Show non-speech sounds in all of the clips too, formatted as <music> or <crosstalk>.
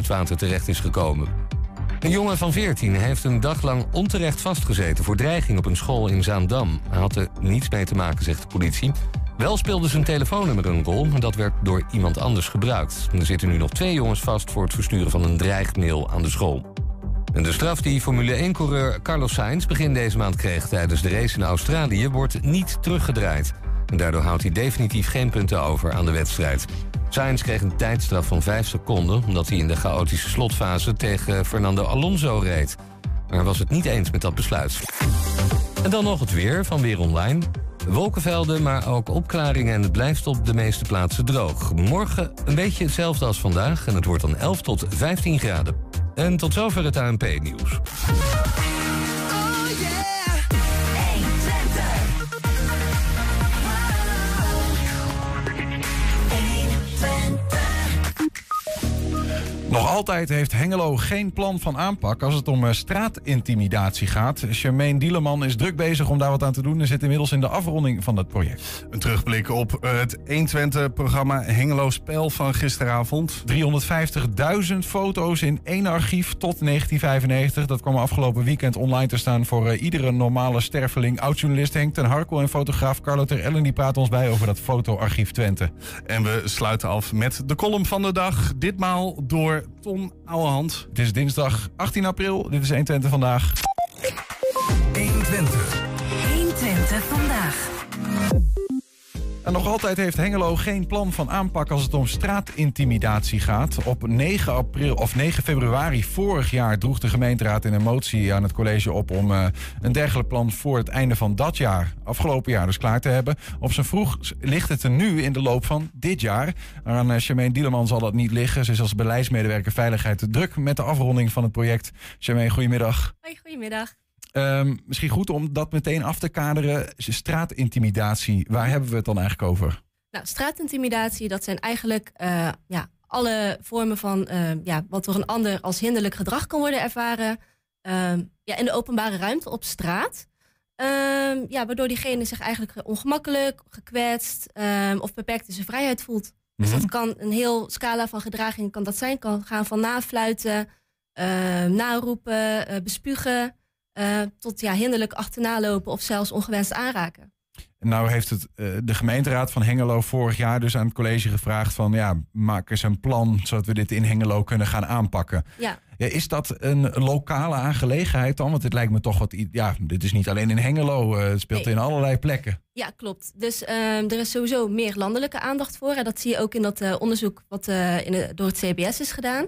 het water terecht is gekomen. Een jongen van 14 heeft een dag lang onterecht vastgezeten voor dreiging op een school in Zaandam. Hij had er niets mee te maken, zegt de politie. Wel speelde zijn telefoonnummer een rol, maar dat werd door iemand anders gebruikt. Er zitten nu nog twee jongens vast voor het versturen van een dreigmail aan de school. En de straf die Formule 1-coureur Carlos Sainz begin deze maand kreeg tijdens de race in Australië wordt niet teruggedraaid. En daardoor houdt hij definitief geen punten over aan de wedstrijd. Sainz kreeg een tijdstraf van 5 seconden omdat hij in de chaotische slotfase tegen Fernando Alonso reed. Maar was het niet eens met dat besluit. En dan nog het weer van Weer Online. Wolkenvelden, maar ook opklaringen en het blijft op de meeste plaatsen droog. Morgen een beetje hetzelfde als vandaag en het wordt dan 11 tot 15 graden. En tot zover het ANP-nieuws. Nog altijd heeft Hengelo geen plan van aanpak als het om eh, straatintimidatie gaat. Charmaine Dieleman is druk bezig om daar wat aan te doen en zit inmiddels in de afronding van dat project. Een terugblik op eh, het 120-programma Hengelo Spel van gisteravond. 350.000 foto's in één archief tot 1995. Dat kwam afgelopen weekend online te staan voor eh, iedere normale sterveling. Oud-journalist Henk ten Harkel en fotograaf Carlo Ter Ellen die praten ons bij over dat fotoarchief Twente. En we sluiten af met de column van de dag. Ditmaal door Ton Ouwehand. Het is dinsdag 18 april. Dit is 120 vandaag. 120. 120 Nog altijd heeft Hengelo geen plan van aanpak als het om straatintimidatie gaat. Op 9, april, of 9 februari vorig jaar droeg de gemeenteraad een motie aan het college op om uh, een dergelijk plan voor het einde van dat jaar, afgelopen jaar dus klaar te hebben. Op zijn vroeg ligt het er nu in de loop van dit jaar. Aan uh, Charmaine Dieleman zal dat niet liggen. Ze is als beleidsmedewerker veiligheid druk met de afronding van het project. Charmaine, goedemiddag. Hoi, goedemiddag. Um, misschien goed om dat meteen af te kaderen. Straatintimidatie, waar hebben we het dan eigenlijk over? Nou, straatintimidatie, dat zijn eigenlijk uh, ja, alle vormen van uh, ja, wat door een ander als hinderlijk gedrag kan worden ervaren. Uh, ja, in de openbare ruimte op straat. Um, ja, waardoor diegene zich eigenlijk ongemakkelijk, gekwetst of beperkt in zijn vrijheid voelt. Dus mm -hmm. dat kan een heel scala van gedraging kan dat zijn. Kan gaan van nafluiten, naroepen, bespugen. Uh, tot ja, hinderlijk achterna lopen of zelfs ongewenst aanraken. Nou heeft het, uh, de gemeenteraad van Hengelo vorig jaar dus aan het college gevraagd van ja, maak eens een plan zodat we dit in Hengelo kunnen gaan aanpakken. Ja. ja is dat een lokale aangelegenheid dan? Want het lijkt me toch wat, ja, dit is niet alleen in Hengelo, uh, het speelt nee. in allerlei plekken. Ja, klopt. Dus er is sowieso meer landelijke aandacht voor. En dat zie je ook in dat onderzoek wat in de, door het CBS is gedaan.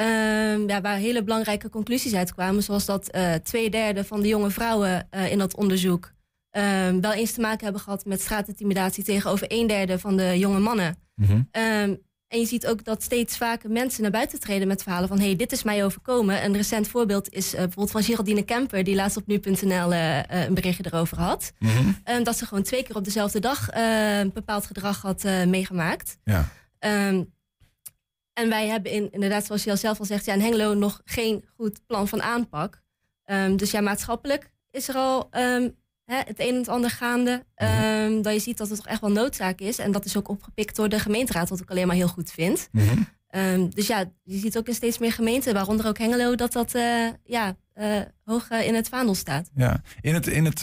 Um, ja, waar hele belangrijke conclusies uitkwamen. Zoals dat uh, twee derde van de jonge vrouwen uh, in dat onderzoek um, wel eens te maken hebben gehad met straatintimidatie tegenover een derde van de jonge mannen. Mm -hmm. um, en je ziet ook dat steeds vaker mensen naar buiten treden met verhalen van hé, hey, dit is mij overkomen. Een recent voorbeeld is uh, bijvoorbeeld van Geraldine Kemper, die laatst op nu.nl een berichtje erover had. Mm -hmm. dat ze gewoon twee keer op dezelfde dag een bepaald gedrag had meegemaakt. Ja. En wij hebben in, inderdaad, zoals je al zelf al zegt, ja, in Hengelo nog geen goed plan van aanpak. Um, dus ja, maatschappelijk is er al um, hè, het een en het ander gaande. Um, dat je ziet dat het toch echt wel noodzaak is. En dat is ook opgepikt door de gemeenteraad, wat ik alleen maar heel goed vind. Mm -hmm. Dus ja, je ziet ook in steeds meer gemeenten, waaronder ook Hengelo, dat dat uh, ja, uh, hoog uh, in het vaandel staat. Ja, in het, in het,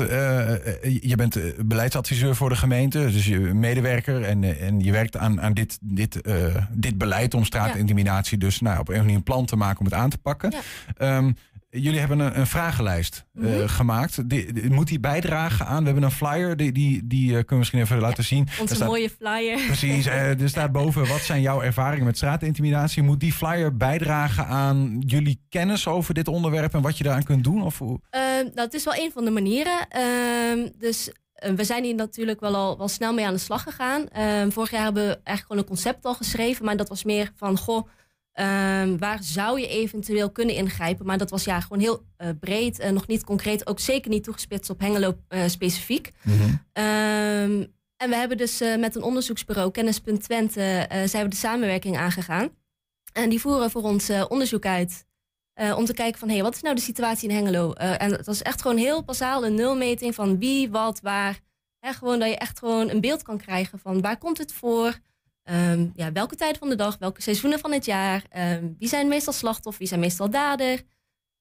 je bent beleidsadviseur voor de gemeente, dus je medewerker en, en je werkt aan, aan dit, dit, dit beleid om straatintimidatie, dus nou, op een manier een plan te maken om het aan te pakken. Ja. Um, jullie hebben een, een vragenlijst mm -hmm. uh, gemaakt. Die, die, moet die bijdragen aan? We hebben een flyer, die, die, die uh, kunnen we misschien even laten zien. Onze staat, mooie flyer. Precies, uh, er staat boven wat zijn jouw ervaringen met straatintimidatie. Moet die flyer bijdragen aan jullie kennis over dit onderwerp en wat je daaraan kunt doen? Of hoe? nou, het is wel een van de manieren. Ehm, dus we zijn hier natuurlijk wel al wel snel mee aan de slag gegaan. Ehm, vorig jaar hebben we eigenlijk gewoon een concept al geschreven, maar dat was meer van goh. Um, waar zou je eventueel kunnen ingrijpen? Maar dat was ja gewoon heel uh, breed, en uh, nog niet concreet, ook zeker niet toegespitst op Hengelo uh, specifiek. Mm -hmm. um, en we hebben dus met een onderzoeksbureau, Kennis.Twente, Twente, zijn we de samenwerking aangegaan. En die voeren voor ons onderzoek uit om te kijken van, hé, hey, wat is nou de situatie in Hengelo? en dat was echt gewoon heel basaal een nulmeting van wie, wat, waar. Hè, gewoon dat je echt gewoon een beeld kan krijgen van waar komt het voor? Ehm, ja, welke tijden van de dag, welke seizoenen van het jaar, ehm, wie zijn meestal slachtoffer, wie zijn meestal dader,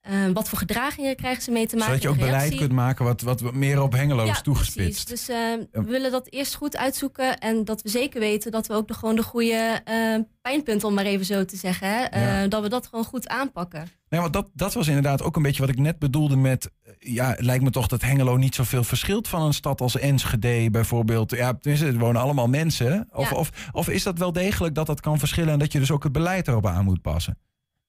ehm, wat voor gedragingen krijgen ze mee te maken. Zodat je ook beleid kunt maken wat, wat meer op Hengelo is Ja, toegespitst. precies. Dus ehm, we willen dat eerst goed uitzoeken en dat we zeker weten dat we ook de, gewoon de goede ehm, pijnpunten, om maar even zo te zeggen, hè, Ja. eh, dat we dat gewoon goed aanpakken. Nee, want dat, dat was inderdaad ook een beetje wat ik net bedoelde met... eh, Ja, het lijkt me toch dat Hengelo niet zoveel verschilt van een stad als Enschede bijvoorbeeld. Ja, tenminste, er wonen allemaal mensen. Of, Ja. of, of is dat wel degelijk dat dat kan verschillen... en dat je dus ook het beleid erop aan moet passen?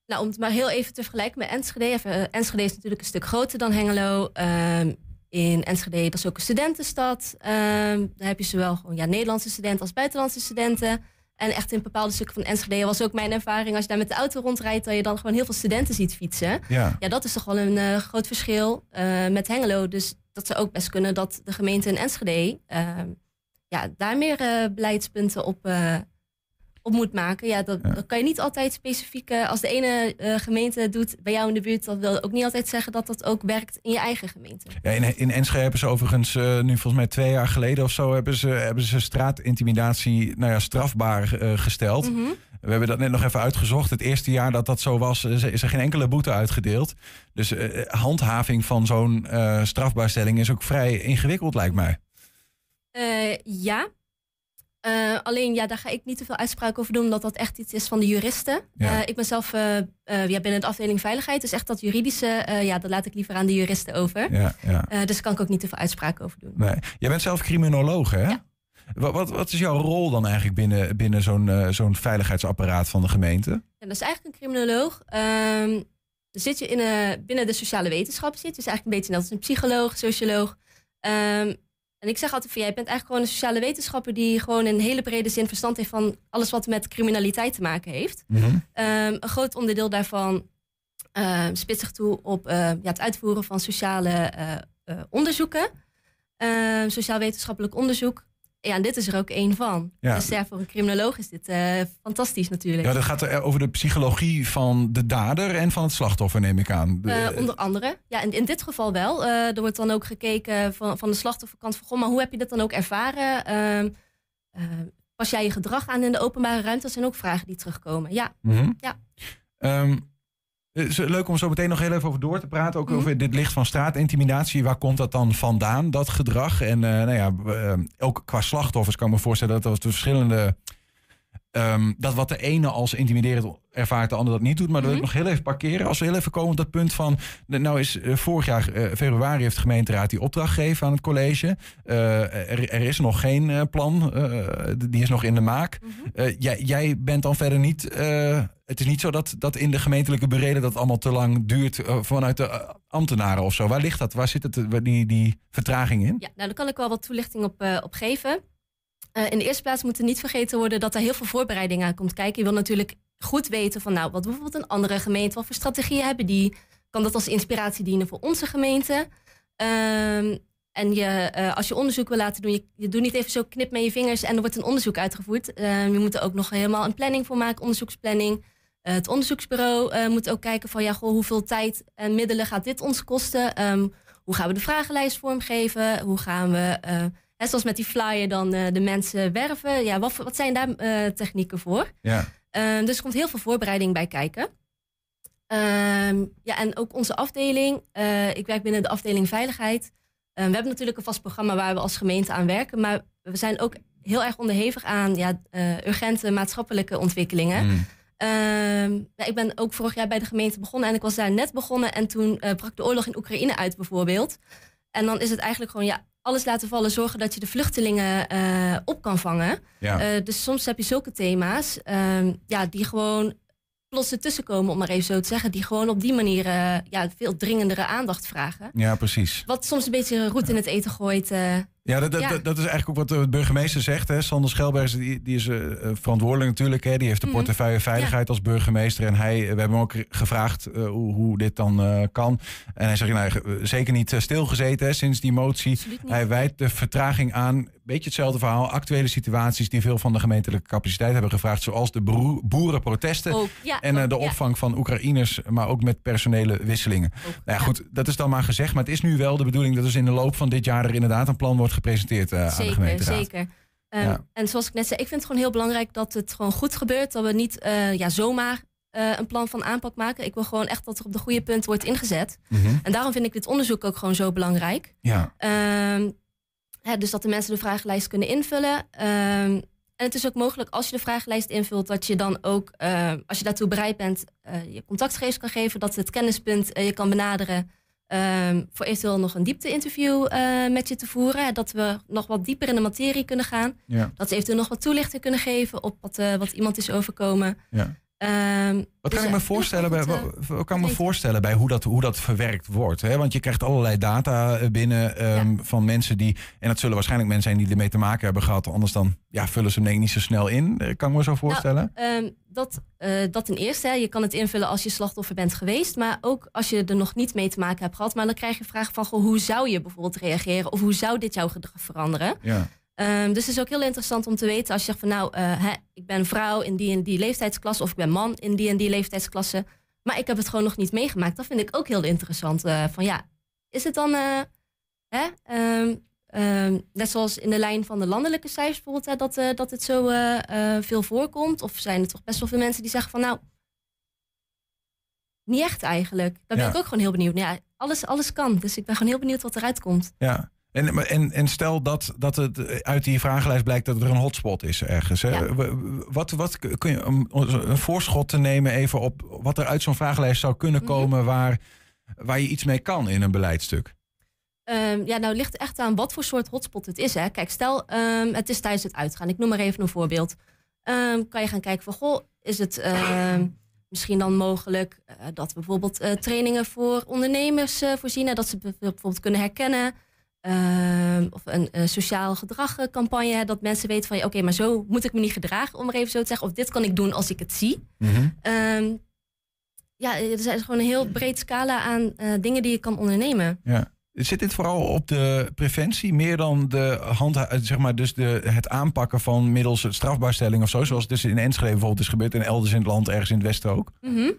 Nou, om het maar heel even te vergelijken met Enschede. Even, eh, Enschede is natuurlijk een stuk groter dan Hengelo. Ehm, in Enschede, dat is ook een studentenstad. Ehm, daar heb je zowel gewoon, ja, Nederlandse studenten als buitenlandse studenten. En echt in bepaalde stukken van Enschede was ook mijn ervaring... als je daar met de auto rondrijdt... dat je dan gewoon heel veel studenten ziet fietsen. Ja. Ja, dat is toch wel een eh, groot verschil eh, met Hengelo. Dus dat zou ook best kunnen dat de gemeente in Enschede... ehm, ja, daar meer beleidspunten op, op moet maken. Ja, dat, Ja. dat kan je niet altijd specifiek... eh, als de ene eh, gemeente doet bij jou in de buurt... dat wil ook niet altijd zeggen dat dat ook werkt in je eigen gemeente. Ja, in, in Enschede hebben ze overigens eh, nu volgens mij twee jaar geleden of zo... hebben ze, hebben ze straatintimidatie nou ja, strafbaar gesteld. Mhm. We hebben dat net nog even uitgezocht. Het eerste jaar dat dat zo was, is er geen enkele boete uitgedeeld. Dus handhaving van zo'n eh, strafbaarstelling is ook vrij ingewikkeld, lijkt mij. Ja. Eh, alleen, ja, daar ga ik niet te veel uitspraken over doen, omdat dat echt iets is van de juristen. Ja. Eh, ik ben zelf eh, ja, binnen de afdeling veiligheid, dus echt dat juridische, ja, dat laat ik liever aan de juristen over. Ja, ja. Dus kan ik ook niet te veel uitspraken over doen. Nee. Jij bent zelf criminoloog, hè? Ja. Wat, wat, wat is jouw rol dan eigenlijk binnen, binnen zo'n zo'n veiligheidsapparaat van de gemeente? En dat is eigenlijk een criminoloog. Dan zit je in, eh, binnen de sociale wetenschappen, zit, dus eigenlijk een beetje net als een psycholoog, socioloog. Ehm, en ik zeg altijd van jij bent eigenlijk gewoon een sociale wetenschapper die gewoon in hele brede zin verstand heeft van alles wat met criminaliteit te maken heeft. Mhm. Ehm, een groot onderdeel daarvan ehm spitst zich toe op eh, ja, het uitvoeren van sociale eh, eh, onderzoeken. Ehm, Sociaal-wetenschappelijk onderzoek. Ja, en dit is er ook één van. Ja. Dus ja, voor een criminoloog is dit eh, fantastisch natuurlijk. Ja, dat gaat er over de psychologie van de dader en van het slachtoffer, neem ik aan. Eh, onder andere. Ja, in, in dit geval wel. Eh, er wordt dan ook gekeken van, van de slachtofferkant van... Goh, maar hoe heb je dit dan ook ervaren? Ehm, eh, pas jij je gedrag aan in de openbare ruimte? Dat zijn ook vragen die terugkomen. Ja, Mhm. Ja. Ehm, leuk om zo meteen nog heel even over door te praten. Ook Mhm. over dit licht van straatintimidatie. Waar komt dat dan vandaan, dat gedrag? En eh, nou ja, eh, ook qua slachtoffers kan ik me voorstellen dat er verschillende... ehm, dat wat de ene als intimiderend ervaart, de ander dat niet doet. Maar dat wil ik Mhm. nog heel even parkeren. Als we heel even komen op dat punt van... Nou is eh, vorig jaar eh, februari heeft de gemeenteraad die opdracht gegeven aan het college. Eh, er, er is nog geen plan. die is nog in de maak. Mhm. Jij, jij bent dan verder niet. het is niet zo dat, dat in de gemeentelijke bereden dat allemaal te lang duurt vanuit de ambtenaren of zo. Waar ligt dat? Waar zit het, die, die vertraging in? Ja, nou, daar kan ik wel wat toelichting op, op geven. Eh, in de eerste plaats moet er niet vergeten worden dat er heel veel voorbereiding aan komt kijken. Je wil natuurlijk goed weten van, nou, wat bijvoorbeeld een andere gemeente, wat voor strategieën hebben die? Kan dat als inspiratie dienen voor onze gemeente? Ehm, en je, eh, als je onderzoek wil laten doen, je, je doet niet even zo knip met je vingers en er wordt een onderzoek uitgevoerd. Ehm, je moet er ook nog helemaal een planning voor maken, onderzoeksplanning. Eh, het onderzoeksbureau moet ook kijken van, ja, goh, hoeveel tijd en middelen gaat dit ons kosten? Ehm, hoe gaan we de vragenlijst vormgeven? Hoe gaan we, hè, zoals met die flyer, dan eh, de mensen werven? Ja, wat, wat zijn daar eh, technieken voor? Ja. Eh, dus er komt heel veel voorbereiding bij kijken. Ehm, ja, en ook onze afdeling. eh, ik werk binnen de afdeling veiligheid. Eh, we hebben natuurlijk een vast programma waar we als gemeente aan werken. Maar we zijn ook heel erg onderhevig aan ja, urgente maatschappelijke ontwikkelingen. Mm. Ehm, ja, ik ben ook vorig jaar bij de gemeente begonnen en ik was daar net begonnen. En toen brak de oorlog in Oekraïne uit, bijvoorbeeld. En dan is het eigenlijk gewoon ja, alles laten vallen, zorgen dat je de vluchtelingen eh, op kan vangen. Ja. Eh, dus soms heb je zulke thema's ehm, ja, die gewoon plots ertussen komen, om maar even zo te zeggen. Die gewoon op die manier eh, ja, veel dringendere aandacht vragen. ja, precies. Wat soms een beetje roet in het eten gooit. Eh, Ja, dat, dat, Ja. dat- is eigenlijk ook wat de burgemeester zegt. Hè. Sander Schelbergs die, die is eh, eh, verantwoordelijk natuurlijk. Hè. Die heeft de Mhm. portefeuille veiligheid als burgemeester. En hij, we hebben hem ook gevraagd eh, hoe, hoe dit dan eh, kan. En hij zegt, nou, eh, zeker niet eh, stilgezeten hè, sinds die motie. Hij wijt de vertraging aan, beetje hetzelfde verhaal, actuele situaties die veel van de gemeentelijke capaciteit hebben gevraagd, zoals de boerenprotesten Ook, ja, en eh, ook, de opvang van Oekraïners, maar ook met personele wisselingen. ook, Nou goed, dat is dan maar gezegd, maar het is nu wel de bedoeling dat dus in de loop van dit jaar er inderdaad een plan wordt gepresenteerd aan de Zeker, gemeenteraad. zeker. Ehm. En zoals ik net zei, ik vind het gewoon heel belangrijk dat het gewoon goed gebeurt. Dat we niet eh, ja, zomaar eh, een plan van aanpak maken. Ik wil gewoon echt dat er op de goede punten wordt ingezet. Mhm. En daarom vind ik dit onderzoek ook gewoon zo belangrijk. Ja, Ehm, hè, dus dat de mensen de vragenlijst kunnen invullen. Ehm, en het is ook mogelijk als je de vragenlijst invult, dat je dan ook, als je daartoe bereid bent, je contactgegevens kan geven, dat het kennispunt je kan benaderen. Ehm, voor eventueel nog een diepte-interview eh, met je te voeren. Dat we nog wat dieper in de materie kunnen gaan. ja, Dat ze eventueel nog wat toelichting kunnen geven op wat, eh, wat iemand is overkomen. ja. Wat dus kan ik me voorstellen bij, wat, wat kan me voorstellen bij hoe dat, hoe dat verwerkt wordt? Hè? Want je krijgt allerlei data eh, binnen ehm, van mensen die. En dat zullen waarschijnlijk mensen zijn die ermee te maken hebben gehad. Anders dan ja, vullen ze hem denk ik niet zo snel in. Eh, Kan ik me zo voorstellen? Ehm, dat, eh, dat ten eerste, hè, je kan het invullen als je slachtoffer bent geweest, maar ook als je er nog niet mee te maken hebt gehad. Maar dan krijg je vragen van, goh, hoe zou je bijvoorbeeld reageren? Of hoe zou dit jouw gedrag veranderen? ja. Ehm, dus het is ook heel interessant om te weten als je zegt van, nou, eh, hè, ik ben vrouw in die en die leeftijdsklasse, of ik ben man in die en die leeftijdsklasse, maar ik heb het gewoon nog niet meegemaakt. Dat vind ik ook heel interessant. eh, van ja, is het dan, eh, hè, ehm, ehm, net zoals in de lijn van de landelijke cijfers bijvoorbeeld, hè, dat, dat het zo veel voorkomt? Of zijn er toch best wel veel mensen die zeggen van nou, niet echt eigenlijk. Daar ben Ja. ik ook gewoon heel benieuwd. Nou Ja, alles, alles kan. Dus ik ben gewoon heel benieuwd wat eruit komt. ja. En, en, en stel dat, dat het uit die vragenlijst blijkt dat er een hotspot is ergens. Hè? Ja. Wat, wat kun je een, een voorschot te nemen even op wat er uit zo'n vragenlijst zou kunnen Mhm. komen waar, waar je iets mee kan in een beleidstuk? Ehm, ja, nou ligt echt aan wat voor soort hotspot het is. Hè. Kijk, stel ehm, het is tijdens het uitgaan. Ik noem maar even een voorbeeld. Ehm, kan je gaan kijken van, goh, is het misschien dan mogelijk eh, dat we bijvoorbeeld eh, trainingen voor ondernemers eh, voorzien. hè, Dat ze bijv- bijvoorbeeld kunnen herkennen. Ehm, of een eh, sociaal gedragcampagne. hè, Dat mensen weten van, ja, oké, maar zo moet ik me niet gedragen, om maar even zo te zeggen. Of dit kan ik doen als ik het zie. Mhm. Ehm, ja, er is gewoon een heel breed scala aan eh, dingen die je kan ondernemen. Ja. Zit dit vooral op de preventie meer dan de hand, zeg maar, dus de, het aanpakken van middels strafbaarstelling of zo, zoals het dus in Enschede bijvoorbeeld is gebeurd en elders in het land, ergens in het westen ook? Mhm.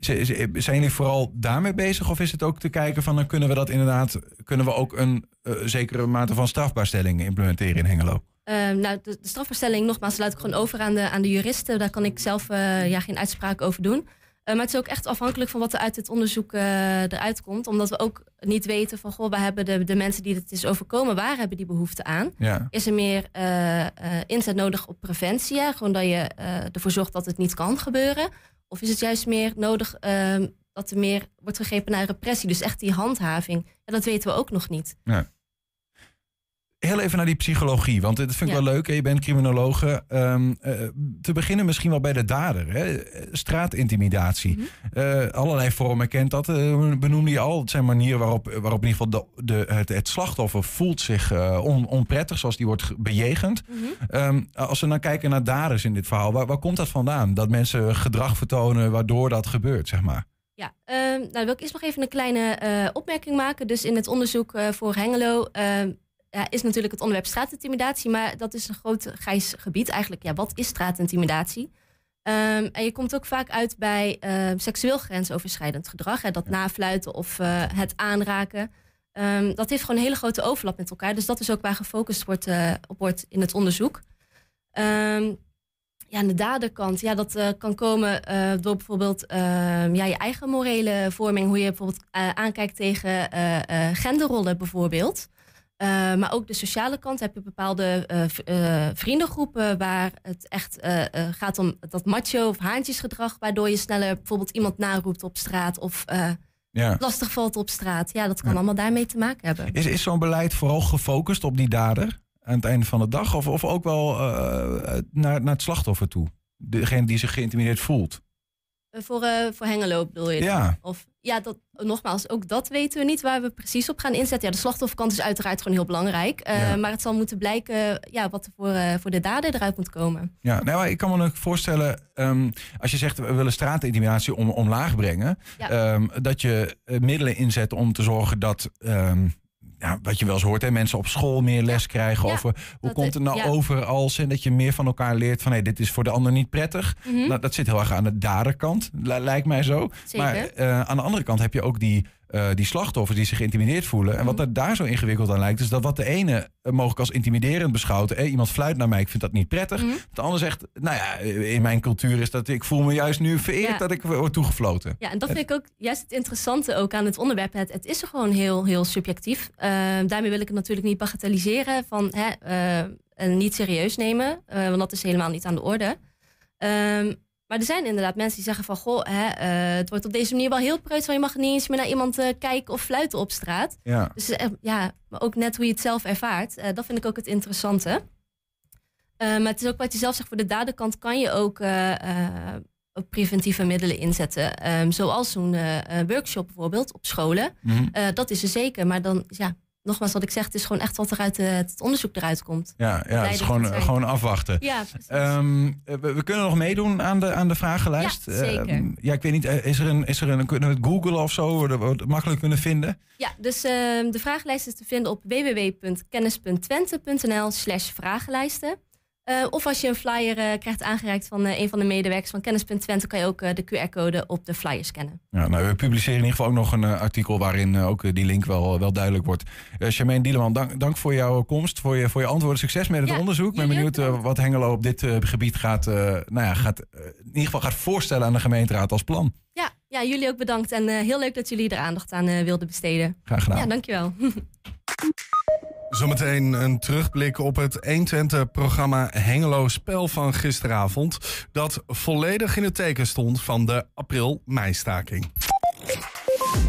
Zijn jullie vooral daarmee bezig of is het ook te kijken van dan kunnen we dat inderdaad, kunnen we ook een eh, zekere mate van strafbaarstelling implementeren in Hengelo? Ehm, nou, de, de strafverstelling, nogmaals, sluit ik gewoon over aan de, aan de juristen. Daar kan ik zelf eh, ja, geen uitspraak over doen. Eh, maar het is ook echt afhankelijk van wat er uit het onderzoek eruit komt. Omdat we ook niet weten van, goh, waar hebben de, de mensen die het is overkomen, waar hebben die behoefte aan? Ja, Is er meer inzet nodig op preventie? hè? Gewoon dat je ervoor zorgt dat het niet kan gebeuren? Of is het juist meer nodig ehm, dat er meer wordt gegrepen naar repressie? Dus echt die handhaving. Ja, dat weten we ook nog niet. Heel even naar die psychologie, want dit vind ik Ja. wel leuk. hè, Je bent criminologe. Ehm, eh, te beginnen misschien wel bij de dader. Hè? Straatintimidatie. Mhm. Eh, allerlei vormen kent dat. eh, benoemde je al. Het zijn manieren waarop, waarop in ieder geval de, de, het, het slachtoffer voelt zich on, onprettig, zoals die wordt ge- bejegend. Mhm. Ehm, als we dan kijken naar daders in dit verhaal, waar, waar komt dat vandaan? Dat mensen gedrag vertonen waardoor dat gebeurt, zeg maar. Ja, ehm, nou wil ik eerst nog even een kleine opmerking maken. Dus in het onderzoek voor Hengelo ja, is natuurlijk het onderwerp straatintimidatie, maar dat is een groot grijs gebied eigenlijk. Ja, wat is straatintimidatie? Ehm, en je komt ook vaak uit bij ehm, seksueel grensoverschrijdend gedrag, hè, dat nafluiten of eh, het aanraken. Ehm, dat heeft gewoon een hele grote overlap met elkaar. Dus dat is ook waar gefocust wordt, eh, op wordt in het onderzoek. Ja, aan de daderkant, ja, dat eh, kan komen door bijvoorbeeld ja, je eigen morele vorming, hoe je bijvoorbeeld aankijkt tegen genderrollen bijvoorbeeld. Eh, maar ook de sociale kant heb je bepaalde eh, eh, vriendengroepen waar het echt gaat om dat macho of haantjesgedrag, waardoor je sneller bijvoorbeeld iemand naroept op straat of Ja. lastig valt op straat. Ja, dat kan Ja. allemaal daarmee te maken hebben. Is, is zo'n beleid vooral gefocust op die dader aan het einde van de dag? Of, of ook wel naar, naar het slachtoffer toe? Degene die zich geïntimideerd voelt? Eh, voor, eh, voor Hengelo bedoel je? dan? Ja. Of ja, dat, nogmaals, ook dat weten we niet waar we precies op gaan inzetten. Ja, de slachtofferkant is uiteraard gewoon heel belangrijk. Eh, Ja. Maar het zal moeten blijken ja, wat er voor, voor de dader eruit moet komen. Ja, nou, ik kan me ook voorstellen, ehm, als je zegt we willen straatintimidatie om, omlaag brengen, Ja. ehm, dat je middelen inzet om te zorgen dat, ehm, ja, wat je wel eens hoort, hè, mensen op school meer les krijgen Ja, over hoe komt het nou ja. over als en dat je meer van elkaar leert van hey, dit is voor de ander niet prettig. Mhm, Nou, dat zit heel erg aan de daderkant, li- lijkt mij zo. Zeker. Maar eh, aan de andere kant heb je ook die eh, die slachtoffers die zich geïntimideerd voelen. En wat Mhm. er daar zo ingewikkeld aan lijkt, is dat wat de ene eh, mogelijk als intimiderend beschouwt. Eh, iemand fluit naar mij, ik vind dat niet prettig. Mhm. De ander zegt, nou ja, eh, in mijn cultuur is dat ik voel me juist nu vereerd Ja. dat ik word toegefloten. Ja, en dat vind ik ook juist het interessante ook aan het onderwerp. Het, het is gewoon heel, heel subjectief. Ehm, daarmee wil ik het natuurlijk niet bagatelliseren van hè, en niet serieus nemen, want dat is helemaal niet aan de orde. Ehm, maar er zijn inderdaad mensen die zeggen van, goh, hè, eh, het wordt op deze manier wel heel preuts, want je mag niet eens meer naar iemand eh, kijken of fluiten op straat. Ja. Dus eh, ja, maar ook net hoe je het zelf ervaart. dat vind ik ook het interessante. Maar het is ook wat je zelf zegt, voor de daderkant kan je ook preventieve middelen inzetten. Ehm, zoals zo'n workshop bijvoorbeeld op scholen. Mhm. Dat is er zeker. Maar dan, ja, nogmaals wat ik zeg, het is gewoon echt wat er uit eh, het onderzoek eruit komt. Ja, ja het is gewoon, zijn. gewoon afwachten. Ja. Ehm, eh, we, we kunnen nog meedoen aan de, aan de vragenlijst. Ja, zeker. Ehm, ja, ik weet niet, eh, is er een, is er een kunnen we het googlen of zo, dat we het makkelijk kunnen vinden? Ja, dus ehm, de vragenlijst is te vinden op www.kennis.twente.nl slash vragenlijsten. Eh, of als je een flyer eh, krijgt aangereikt van eh, een van de medewerkers van Kennis.Twente... kan je ook de QR-code op de flyer scannen. Ja, nou, we publiceren in ieder geval ook nog een artikel waarin ook die link wel, wel duidelijk wordt. Charmaine Dieleman, dank, dank voor jouw komst, voor je, voor je antwoorden. Succes met het Ja, onderzoek. Ik ben benieuwd wat Hengelo op dit gebied gaat, nou ja, gaat, in ieder geval gaat voorstellen aan de gemeenteraad als plan. Ja, ja jullie ook bedankt. En heel leuk dat jullie er aandacht aan wilden besteden. Graag gedaan. Ja, dankjewel. <laughs> Zometeen een terugblik op het 120-programma Hengelo Spel van gisteravond. Dat volledig in het teken stond van de april-meistaking.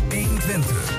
120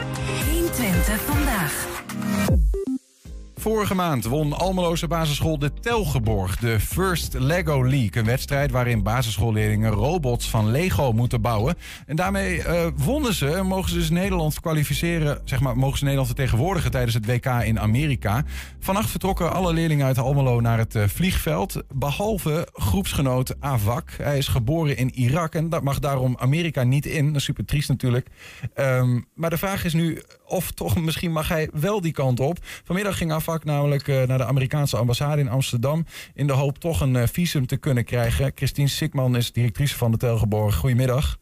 Vorige maand won Almeloze basisschool de Telgeborg, de First Lego League. Een wedstrijd waarin basisschoolleerlingen robots van Lego moeten bouwen. En daarmee eh, wonnen ze en mogen ze dus Nederland kwalificeren, zeg maar, mogen ze Nederland vertegenwoordigen tijdens het WK in Amerika. Vannacht vertrokken alle leerlingen uit Almelo naar het eh, vliegveld, behalve groepsgenoot Avak. Hij is geboren in Irak en dat mag daarom Amerika niet in. Dat is super triest natuurlijk. Ehm, maar de vraag is nu of toch misschien mag hij wel die kant op. Vanmiddag ging Avak namelijk eh, naar de Amerikaanse ambassade in Amsterdam... in de hoop toch een eh, visum te kunnen krijgen. Christine Sikman is directrice van de Telgeborg. Goedemiddag.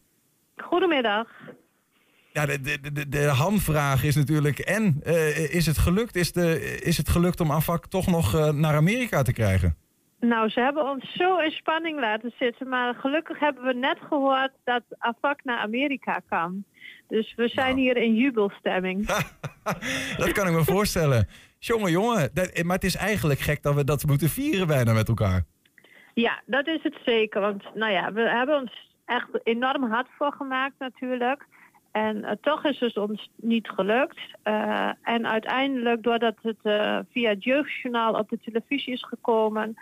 Goedemiddag. Ja, de, de, de, de hamvraag is natuurlijk... en eh, is het gelukt? Is, de, is het gelukt om Avak toch nog naar Amerika te krijgen? Nou, ze hebben ons zo in spanning laten zitten, maar gelukkig hebben we net gehoord dat AFAC naar Amerika kan. Dus we zijn hier in jubelstemming. <laughs> Dat kan ik me voorstellen. Jongen, jongen. Dat- maar het is eigenlijk gek dat we dat moeten vieren bijna met elkaar. Ja, dat is het zeker. Want nou ja, we hebben ons echt enorm hard voor gemaakt natuurlijk. En eh, toch is het ons niet gelukt. Eh, en uiteindelijk, doordat het eh, via het jeugdjournaal op de televisie is gekomen...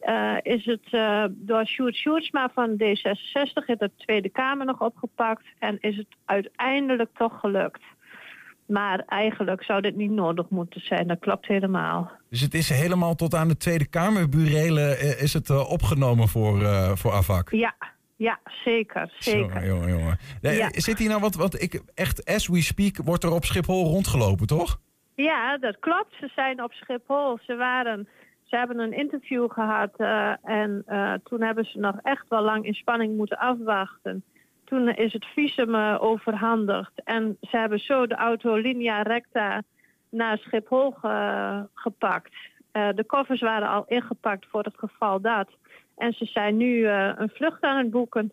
eh, is het eh, door Sjoerd Sjoerdsma van D66 in de Tweede Kamer nog opgepakt... en is het uiteindelijk toch gelukt. Maar eigenlijk zou dit niet nodig moeten zijn. Dat klopt helemaal. Dus het is helemaal tot aan de Tweede Kamerburelen eh, is het eh, opgenomen voor, eh voor Avak. Ja, ja zeker. zeker. Jongen, jongen, jongen. Ja. Zit hier nou wat, wat ik echt, as we speak, wordt er op Schiphol rondgelopen, toch? Ja, dat klopt. Ze zijn op Schiphol. Ze, waren, ze hebben een interview gehad eh, en toen hebben ze nog echt wel lang in spanning moeten afwachten. Toen is het visum eh, overhandigd en ze hebben zo de auto linea recta naar Schiphol ge- gepakt. Eh, de koffers waren al ingepakt voor het geval dat. En ze zijn nu eh, een vlucht aan het boeken.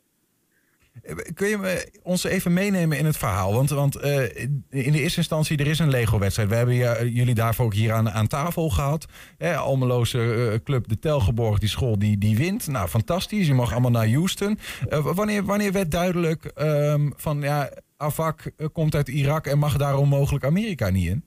Kun je ons even meenemen in het verhaal? Want, want eh, in de eerste instantie, er is een Lego-wedstrijd. We hebben jullie daarvoor ook hier aan, aan tafel gehad. Eh, Almeloze eh, club, de Telgeborg, die school, die, die wint. Nou, fantastisch. Je mag allemaal naar Houston. Eh, wanneer, wanneer werd duidelijk ehm, van, ja, Avak komt uit Irak en mag daarom mogelijk Amerika niet in?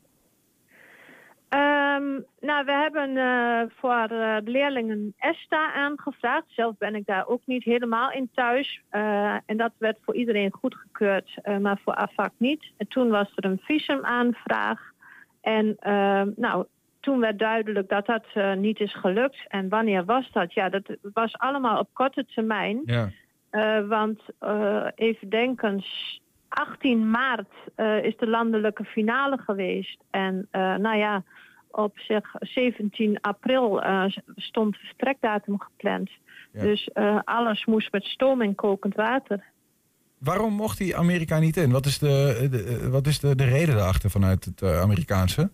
Ehm, nou, we hebben eh, voor de leerlingen ESTA aangevraagd. Zelf ben ik daar ook niet helemaal in thuis. Eh, en dat werd voor iedereen goedgekeurd, maar voor AFAC niet. En toen was er een visumaanvraag. En ehm, nou, toen werd duidelijk dat dat niet is gelukt. En wanneer was dat? Ja, dat was allemaal op korte termijn. Ja. Want even denken, 18 maart eh, is de landelijke finale geweest. En eh, nou ja, op zich 17 april eh, stond de vertrekdatum gepland. Ja. Dus alles moest met stoom en kokend water. waarom mocht hij Amerika niet in? Wat is de, de- wat is de, de reden daarachter vanuit het Amerikaanse?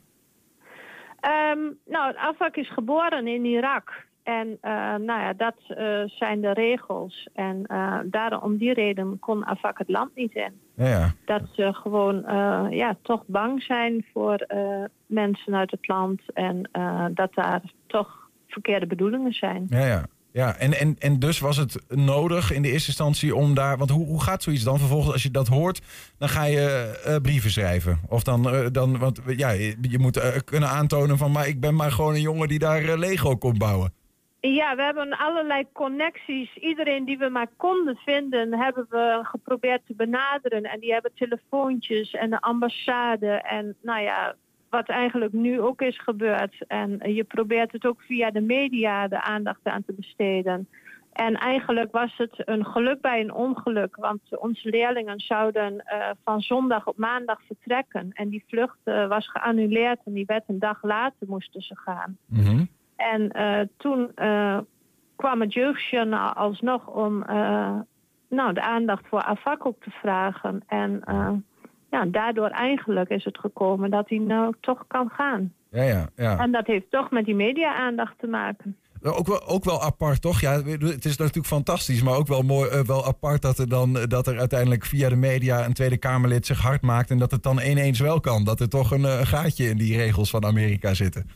Ehm, nou, Afak is geboren in Irak. En eh, nou ja, dat eh, zijn de regels. En eh daarom, om die reden kon Afak het land niet in. Ja. Dat ze gewoon ja, toch bang zijn voor mensen uit het land. En dat daar toch verkeerde bedoelingen zijn. ja, ja. ja. En, en, en dus was het nodig in de eerste instantie om daar... Want hoe, hoe gaat zoiets dan? Vervolgens, als je dat hoort, dan ga je brieven schrijven. Of dan, dan want ja, je, je moet kunnen aantonen van... maar ik ben maar gewoon een jongen die daar Lego komt bouwen. Ja, we hebben allerlei connecties. Iedereen die we maar konden vinden, hebben we geprobeerd te benaderen. En die hebben telefoontjes en de ambassade. En nou ja, wat eigenlijk nu ook is gebeurd. En je probeert het ook via de media de aandacht aan te besteden. En eigenlijk was het een geluk bij een ongeluk. Want onze leerlingen zouden eh, van zondag op maandag vertrekken. En die vlucht eh, was geannuleerd en die werd een dag later moesten ze gaan. Mhm. En eh, toen eh, kwam het jeugdjournaal alsnog om eh, nou, de aandacht voor Afak ook te vragen. En ja, daardoor eigenlijk is het gekomen dat hij nou toch kan gaan. Ja, ja, ja. En dat heeft toch met die media-aandacht te maken. Ook wel, ook wel apart, toch? Ja, het is natuurlijk fantastisch, maar ook wel mooi, eh, wel apart dat er dan eh, dat er uiteindelijk via de media een Tweede Kamerlid zich hard maakt en dat het dan ineens wel kan. Dat er toch een, eh, een gaatje in die regels van Amerika zitten.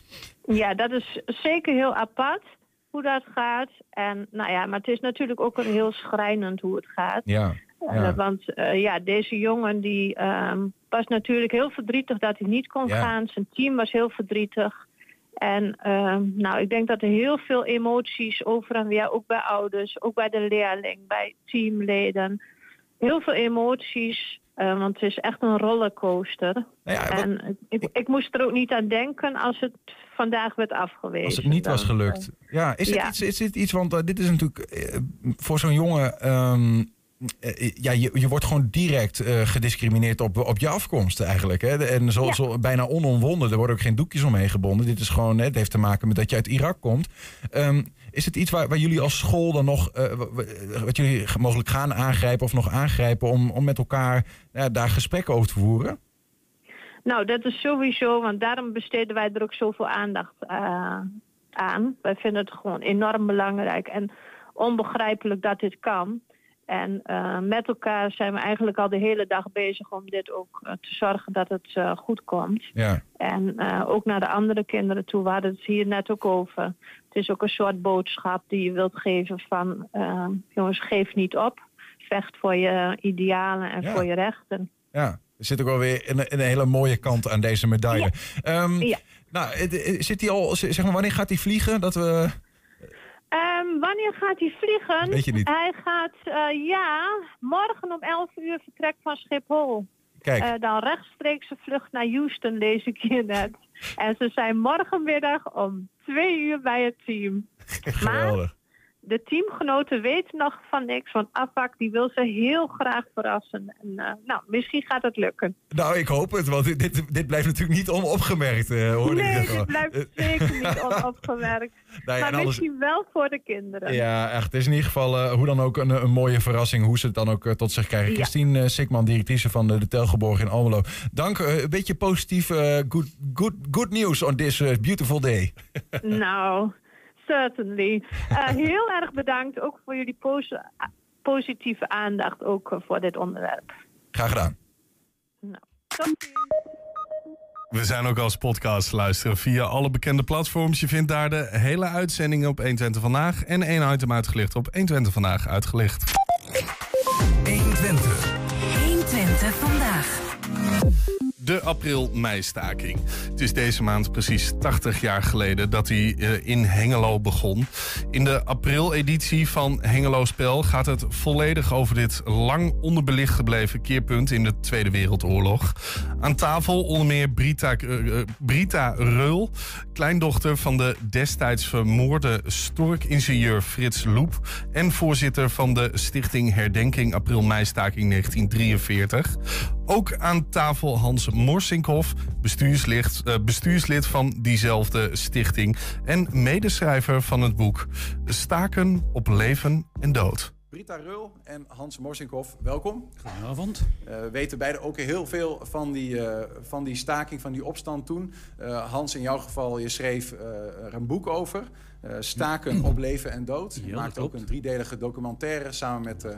Ja, dat is zeker heel apart hoe dat gaat. En nou ja, maar het is natuurlijk ook een heel schrijnend hoe het gaat. Ja. Ja. want ja, deze jongen die ehm, was natuurlijk heel verdrietig dat hij niet kon Ja. gaan. Zijn team was heel verdrietig. En ehm, nou, ik denk dat er heel veel emoties over en weer, ook bij ouders, ook bij de leerling, bij teamleden. Heel veel emoties, eh, want het is echt een rollercoaster. Nou ja, wat- En ik, ik moest er ook niet aan denken als het vandaag werd afgewezen. als het niet was gelukt. Ja, is dit, ja. Iets, is dit iets, want eh, dit is natuurlijk eh, voor zo'n jongen. ehm, eh, ja, je, je wordt gewoon direct eh, gediscrimineerd op, op je afkomst eigenlijk. Hè? En zo, Ja. zo bijna onomwonden. Er worden ook geen doekjes omheen gebonden. Dit is gewoon, hè, het heeft te maken met dat je uit Irak komt. Ehm, is het iets waar, waar jullie als school dan nog, eh, wat jullie mogelijk gaan aangrijpen of nog aangrijpen om, om met elkaar daar gesprekken over te voeren? Nou, dat is sowieso, want daarom besteden wij er ook zoveel aandacht eh, aan. Wij vinden het gewoon enorm belangrijk en onbegrijpelijk dat dit kan. En eh, met elkaar zijn we eigenlijk al de hele dag bezig om dit ook eh, te zorgen dat het eh, goed komt. Ja, En ook naar de andere kinderen toe. We hadden het hier net ook over. Het is ook een soort boodschap die je wilt geven van... jongens, geef niet op. Vecht voor je idealen en Ja. voor je rechten. ja. Er zit ook wel weer een, een hele mooie kant aan deze medaille. Ehm, Ja. Nou, het- het- zit hij al, zeg maar, wanneer gaat hij vliegen? Dat we... Ehm, wanneer gaat hij vliegen? Weet je niet. Hij gaat, eh, ja, morgen om 11 uur vertrekt van Schiphol. Kijk, Eh, dan rechtstreekse vlucht naar Houston, lees ik hier net. En ze zijn morgenmiddag om 2 uur bij het team. geweldig. De teamgenoten weten nog van niks, want Afak die wil ze heel graag verrassen. En, eh, nou, misschien gaat het lukken. Nou, ik hoop het, want dit, dit, blijft natuurlijk niet onopgemerkt, eh hoorde ik nee, al. dit blijft Eh, zeker niet <laughs> onopgemerkt. maar alles- misschien wel voor de kinderen. Ja, echt. Het is in ieder geval hoe dan ook een, een mooie verrassing hoe ze het dan ook tot zich krijgen. Ja. Christine Sikman, directrice van de, de Telgeborg in Almelo. Dank, een beetje positief good, good, good news on this beautiful day. <laughs> Nou, certainly. <laughs> Eh, heel erg bedankt ook voor jullie pos- positieve aandacht ook eh, voor dit onderwerp. Graag gedaan. Ziens. We zijn ook als podcast te luisteren via alle bekende platforms. Je vindt daar de hele uitzendingen op 120 Vandaag en één item uitgelicht op 120 Vandaag uitgelicht. De april-mei-staking. Het is deze maand precies 80 jaar geleden dat hij eh, in Hengelo begon. In de april-editie van Hengelo Spel gaat het volledig over dit lang onderbelicht gebleven keerpunt in de Tweede Wereldoorlog. Aan tafel onder meer Brita, eh, eh, Brita Reul, kleindochter van de destijds vermoorde storkingenieur Frits Loep en voorzitter van de Stichting Herdenking April-mei-staking 1943. Ook aan tafel Hans Morsinkhoff, bestuurslid, eh, bestuurslid van diezelfde stichting en medeschrijver van het boek Staken op leven en dood. Brita Rul en Hans Morsinkhoff, welkom. Goedenavond. Uh, we weten beide ook heel veel van die, uh, van die staking, van die opstand toen. Uh, Hans, in jouw geval, je schreef er een boek over. staken op leven en dood. Je maakte ook een driedelige documentaire samen met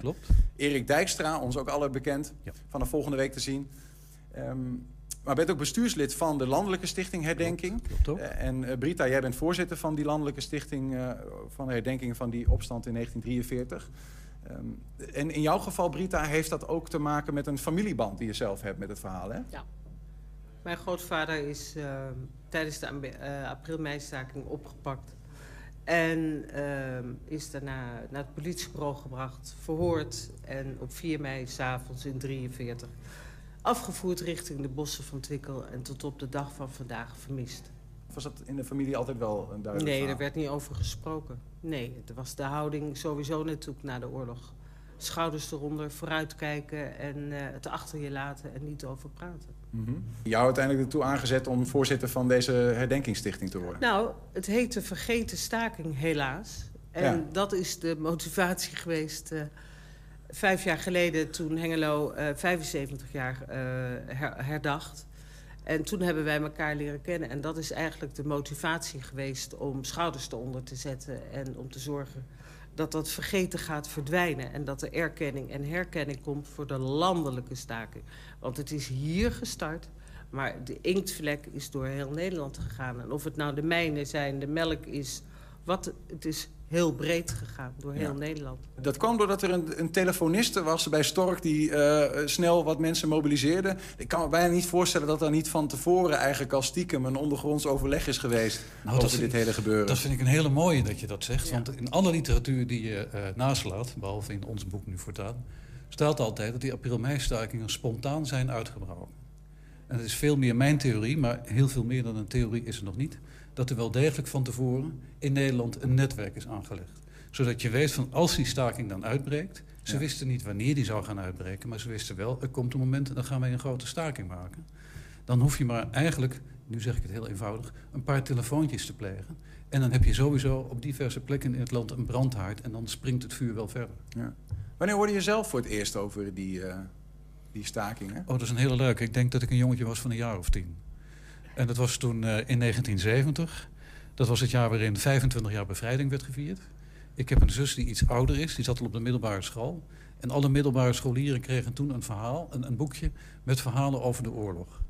Erik Dijkstra, ons ook alle bekend, ja. vanaf volgende week te zien. Um, maar bent ook bestuurslid van de Landelijke Stichting Herdenking. Klopt, klopt en Brita, jij bent voorzitter van die Landelijke Stichting van de herdenking van die opstand in 1943. Um, en in jouw geval, Brita, heeft dat ook te maken met een familieband die je zelf hebt met het verhaal, hè? Ja. Mijn grootvader is uh, tijdens de uh, april-meistaking opgepakt. En uh, is daarna naar het politiebureau gebracht, verhoord. En op 4 mei s'avonds in 43 afgevoerd richting de bossen van Twikkel. En tot op de dag van vandaag vermist. Was dat in de familie altijd wel een duidelijk Nee, er werd niet over gesproken. Nee, het was de houding sowieso natuurlijk na de oorlog. Schouders eronder, vooruitkijken en uh, het achter je laten en niet over praten. Mm -hmm. Jou uiteindelijk ertoe aangezet om voorzitter van deze herdenkingsstichting te worden? Nou, het heet de Vergeten Staking helaas. En ja. dat is de motivatie <laughs> geweest... Uh, vijf jaar geleden toen Hengelo uh, 75 jaar uh, her herdacht. En toen hebben wij elkaar leren kennen. En dat is eigenlijk de motivatie geweest om schouders eronder te zetten... en om te zorgen dat dat vergeten gaat verdwijnen... en dat er erkenning en herkenning komt voor de landelijke staking. Want het is hier gestart, maar de inktvlek is door heel Nederland gegaan. En of het nou de mijnen zijn, de melk is... Wat, het is heel breed gegaan door heel ja. Nederland. Dat kwam doordat er een, een telefoniste was bij Stork... die uh, snel wat mensen mobiliseerde. Ik kan me bijna niet voorstellen dat er niet van tevoren... eigenlijk al stiekem een ondergronds overleg is geweest... Nou, over dit ik, hele gebeuren. Dat vind ik een hele mooie dat je dat zegt. Ja. Want in alle literatuur die je uh, naslaat... behalve in ons boek nu voortaan... staat altijd dat die april-mei-stakingen spontaan zijn uitgebroken. En dat is veel meer mijn theorie... maar heel veel meer dan een theorie is er nog niet dat er wel degelijk van tevoren in Nederland een netwerk is aangelegd. Zodat je weet van als die staking dan uitbreekt... ze ja. wisten niet wanneer die zou gaan uitbreken... maar ze wisten wel, er komt een moment en dan gaan wij een grote staking maken. Dan hoef je maar eigenlijk, nu zeg ik het heel eenvoudig... een paar telefoontjes te plegen. En dan heb je sowieso op diverse plekken in het land een brandhaard... en dan springt het vuur wel verder. Ja. Wanneer hoorde je zelf voor het eerst over die, uh, die stakingen? Oh, dat is een hele leuke. Ik denk dat ik een jongetje was van een jaar of tien. En dat was toen uh, in 1970. Dat was het jaar waarin 25 jaar bevrijding werd gevierd. Ik heb een zus die iets ouder is. Die zat al op de middelbare school. En alle middelbare scholieren kregen toen een verhaal, een, een boekje... met verhalen over de oorlog.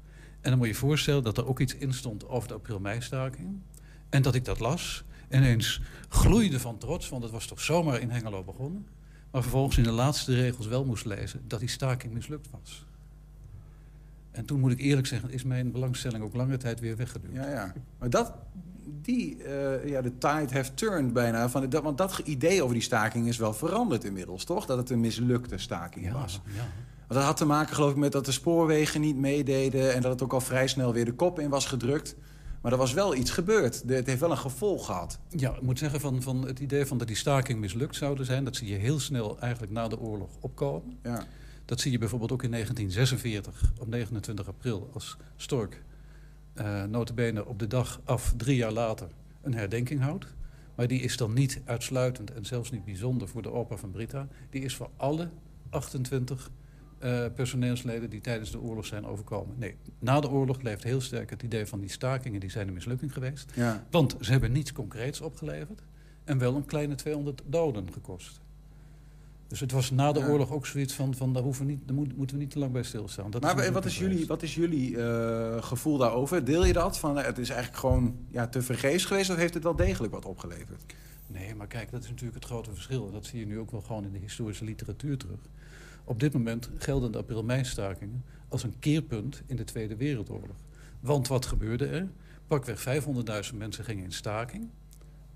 En dan moet je je voorstellen dat er ook iets in stond over de april-mei-staking. En dat ik dat las. Ineens gloeide van trots, want het was toch zomaar in Hengelo begonnen. Maar vervolgens in de laatste regels wel moest lezen dat die staking mislukt was. En toen moet ik eerlijk zeggen, is mijn belangstelling ook lange tijd weer weggeduwd. Ja, ja. Maar dat, die, uh, ja, de tide have turned bijna. Van, dat, want dat idee over die staking is wel veranderd inmiddels, toch? Dat het een mislukte staking ja, was. Ja. Want dat had te maken, geloof ik, met dat de spoorwegen niet meededen... en dat het ook al vrij snel weer de kop in was gedrukt. Maar er was wel iets gebeurd. Het heeft wel een gevolg gehad. Ja, ik moet zeggen, van, van het idee van dat die staking mislukt zouden zijn... dat zie je heel snel eigenlijk na de oorlog opkomen. Ja. Dat zie je bijvoorbeeld ook in 1946, op 29 april, als Stork uh, notabene op de dag af, drie jaar later, een herdenking houdt. Maar die is dan niet uitsluitend en zelfs niet bijzonder voor de opa van Brita. Die is voor alle 28 uh, personeelsleden die tijdens de oorlog zijn overkomen. Nee, na de oorlog leeft heel sterk het idee van die stakingen, die zijn een mislukking geweest. Ja. Want ze hebben niets concreets opgeleverd en wel een kleine 200 doden gekost. Dus het was na de Ja. oorlog ook zoiets van, van daar, hoeven we niet, daar moet- moeten we niet te lang bij stilstaan. Dat maar wat is jullie, wat is jullie gevoel daarover? Deel je dat? Van, eh, het is eigenlijk gewoon ja, te vergeefs geweest... of heeft het wel degelijk wat opgeleverd? Nee, maar kijk, dat is natuurlijk het grote verschil. Dat zie je nu ook wel gewoon in de historische literatuur terug. Op dit moment gelden de april-mei-stakingen als een keerpunt in de Tweede Wereldoorlog. Want wat gebeurde er? Pakweg 500.000 mensen gingen in staking.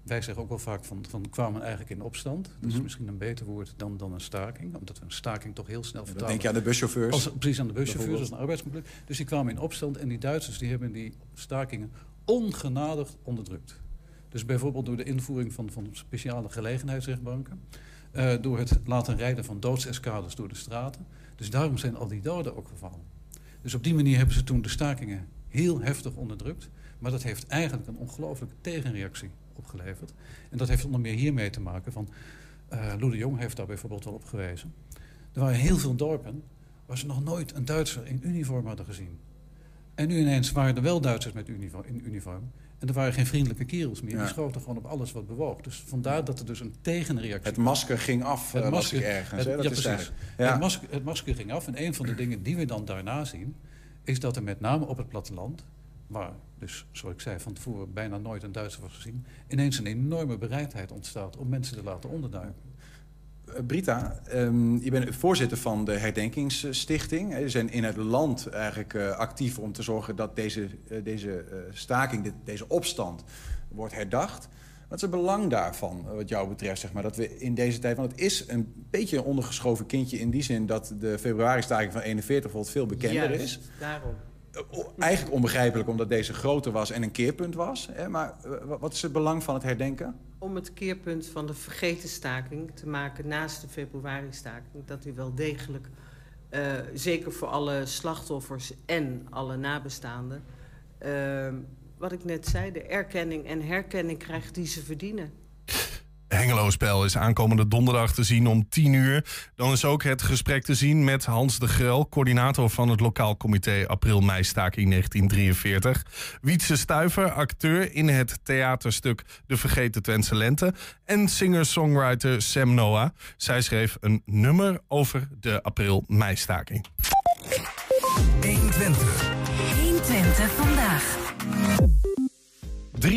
Wij zeggen ook wel vaak van, van kwamen eigenlijk in opstand. Dat is Mhm. misschien een beter woord dan, dan een staking. Omdat we een staking toch heel snel vertalen. denk je aan de buschauffeurs. Als, precies aan de buschauffeurs, als een arbeidsconflict. Dus die kwamen in opstand en die Duitsers die hebben die stakingen ongenadig onderdrukt. Dus bijvoorbeeld door de invoering van, van speciale gelegenheidsrechtbanken. eh, door het laten rijden van doodseskaders door de straten. Dus daarom zijn al die doden ook gevallen. Dus op die manier hebben ze toen de stakingen heel heftig onderdrukt. Maar dat heeft eigenlijk een ongelooflijke tegenreactie opgeleverd. En dat heeft onder meer hiermee te maken van... Uh, Lou de Jong heeft daar bijvoorbeeld al op gewezen. Er waren heel veel dorpen waar ze nog nooit een Duitser in uniform hadden gezien. En nu ineens waren er wel Duitsers met uniform, in uniform. En er waren geen vriendelijke kerels meer. Die schoten gewoon op alles wat bewoog. Dus vandaar dat er dus een tegenreactie... Het masker ging af, het masker, ergens. Het, ja, precies. Ja. Het, masker, het masker ging af. En een van de dingen die we dan daarna zien... is dat er met name op het platteland... waar dus, zoals ik zei, van tevoren bijna nooit een Duitser was gezien... ineens een enorme bereidheid ontstaat om mensen te laten onderduiken. Eh, Brita, um, je bent voorzitter van de Herdenkingsstichting. Je zijn in het land eigenlijk uh, actief om te zorgen dat deze, uh, deze staking, dit, deze opstand wordt herdacht. Wat is het belang daarvan, wat jou betreft, zeg maar, dat we in deze tijd... want het is een beetje een ondergeschoven kindje in die zin... dat de februari-staking van 41 bijvoorbeeld veel bekender Juist, is. daarom. Eigenlijk onbegrijpelijk omdat deze groter was en een keerpunt was. Hè? Maar wat is het belang van het herdenken? Om het keerpunt van de vergeten staking te maken naast de februari-staking. Dat u wel degelijk, uh, zeker voor alle slachtoffers en alle nabestaanden... Wat ik net zei, de erkenning en herkenning krijgt die ze verdienen. Hengelo-spel is aankomende donderdag te zien om 10 uur. Dan is ook het gesprek te zien met Hans de Grel, coördinator van het lokaal comité April-meistaking 1943. Wietse Stuiver, acteur in het theaterstuk De Vergeten Twentse Lente. En singer-songwriter Sam Noah. Zij schreef een nummer over de April-meistaking. 120. 120 350.000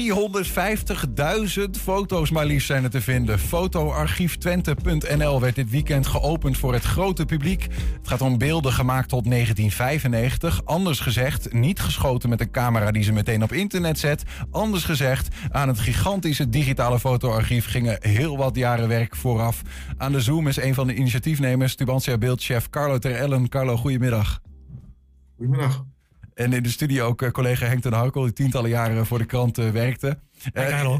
foto's maar liefst zijn er te vinden. Fotoarchieftwente.nl werd dit weekend geopend voor het grote publiek. Het gaat om beelden gemaakt tot 1995. Anders gezegd, niet geschoten met een camera die ze meteen op internet zet. Anders gezegd, aan het gigantische digitale fotoarchief gingen heel wat jaren werk vooraf. Aan de Zoom is een van de initiatiefnemers, Tubantia beeldchef Carlo Terellen. Carlo, goedemiddag. Goedemiddag. En in de studio ook uh, collega Henk ten Houkel, die tientallen jaren voor de krant uh, werkte. Uh,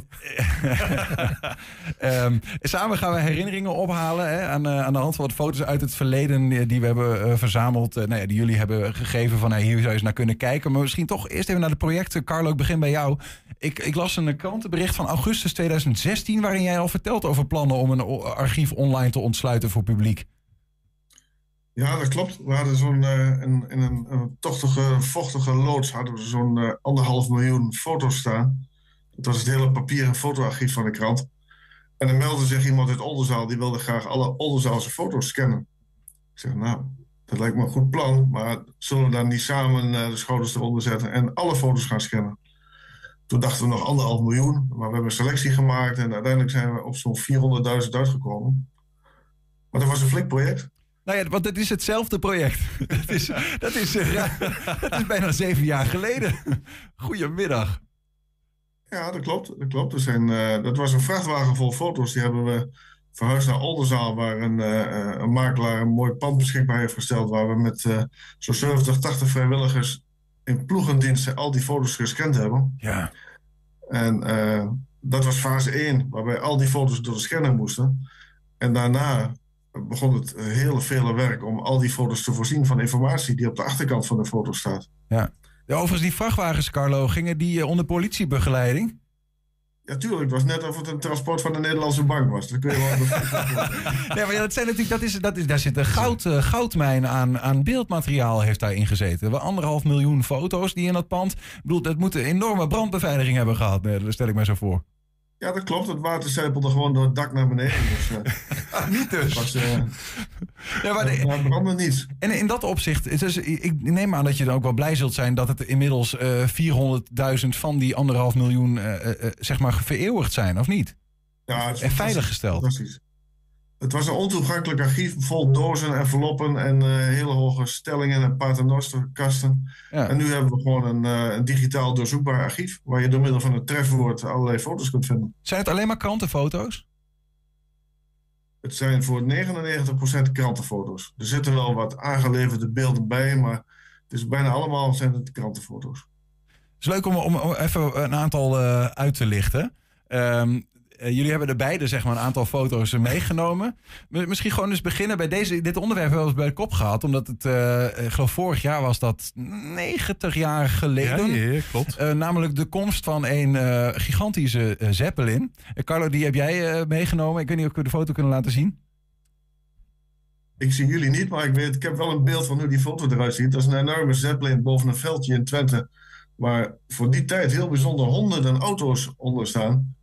um, <laughs> samen gaan we herinneringen ophalen hè, aan, aan de hand van wat foto's uit het verleden die we hebben verzameld. nou ja, die jullie hebben gegeven van hier zou je eens naar kunnen kijken. Maar misschien toch eerst even naar de projecten. Carlo, ik begin bij jou. Ik, ik las een krantenbericht van augustus 2016 waarin jij al vertelt over plannen om een archief online te ontsluiten voor publiek. Ja, dat klopt. We hadden zo'n uh, in, in een, een, tochtige, vochtige loods hadden we zo'n uh, anderhalf miljoen foto's staan. Dat was het hele papieren fotoarchief van de krant. En dan meldde zich iemand uit Oldenzaal, die wilde graag alle Oldenzaalse foto's scannen. Ik zeg, nou, dat lijkt me een goed plan, maar zullen we dan niet samen uh, de schouders eronder zetten en alle foto's gaan scannen? Toen dachten we nog anderhalf miljoen, maar we hebben een selectie gemaakt en uiteindelijk zijn we op zo'n 400.000 uitgekomen. Maar dat was een flink project. Nou ja, want het is hetzelfde project. <laughs> dat, is, dat, is, dat is bijna zeven jaar geleden. Goedemiddag. Ja, dat klopt. Dat, klopt. Er zijn, uh, dat was een vrachtwagen vol foto's. Die hebben we verhuisd naar Oldenzaal, waar een, uh, een makelaar een mooi pand beschikbaar heeft gesteld. Waar we met uh, zo'n 70, 80 vrijwilligers in ploegendiensten al die foto's gescand hebben. Ja. En dat was fase 1, waarbij al die foto's door de scanner moesten. En daarna begon het hele vele werk om al die foto's te voorzien van informatie die op de achterkant van de foto staat. Ja. ja overigens, die vrachtwagens, Carlo, gingen die uh, onder politiebegeleiding? Ja, tuurlijk. Het was net of het een transport van de Nederlandse bank was. Dat kun je wel nee, <laughs> maar ja, dat zijn natuurlijk, dat is, dat is, daar zit een goud, uh, goudmijn aan, aan beeldmateriaal heeft daarin gezeten. We anderhalf miljoen foto's die in dat pand. Ik bedoel, dat moet een enorme brandbeveiliging hebben gehad. Nee, dat stel ik mij zo voor. Ja, dat klopt. Het water zijpelde gewoon door het dak naar beneden. Dus, uh, <laughs> niet dus. Was, uh, ja, maar de, maar brandde niet. En in dat opzicht, dus, ik neem aan dat je dan ook wel blij zult zijn dat het inmiddels uh, 400.000 van die anderhalf miljoen zeg maar vereeuwigd zijn, of niet? Ja, en veilig gesteld. Fantastisch. Het was een ontoegankelijk archief vol dozen, enveloppen en uh, hele hoge stellingen en paternosterkasten. Ja. En nu hebben we gewoon een, uh, een, digitaal doorzoekbaar archief waar je door middel van het trefwoord allerlei foto's kunt vinden. Zijn het alleen maar krantenfoto's? Het zijn voor 99% krantenfoto's. Er zitten wel wat aangeleverde beelden bij, maar het is bijna allemaal zijn het krantenfoto's. Het is leuk om, om, om even een aantal uh, uit te lichten. Um, jullie hebben er beide zeg maar, een aantal foto's meegenomen. Misschien gewoon eens beginnen bij deze, dit onderwerp hebben we eens bij de kop gehad. Omdat het, ik geloof vorig jaar was dat 90 jaar geleden. Ja, ja klopt. namelijk de komst van een gigantische Zeppelin. Carlo, die heb jij meegenomen. Ik weet niet of we de foto kunnen laten zien. Ik zie jullie niet, maar ik, weet, ik heb wel een beeld van hoe die foto eruit ziet. Dat is een enorme Zeppelin boven een veldje in Twente. Waar voor die tijd heel bijzonder honderden auto's onder staan.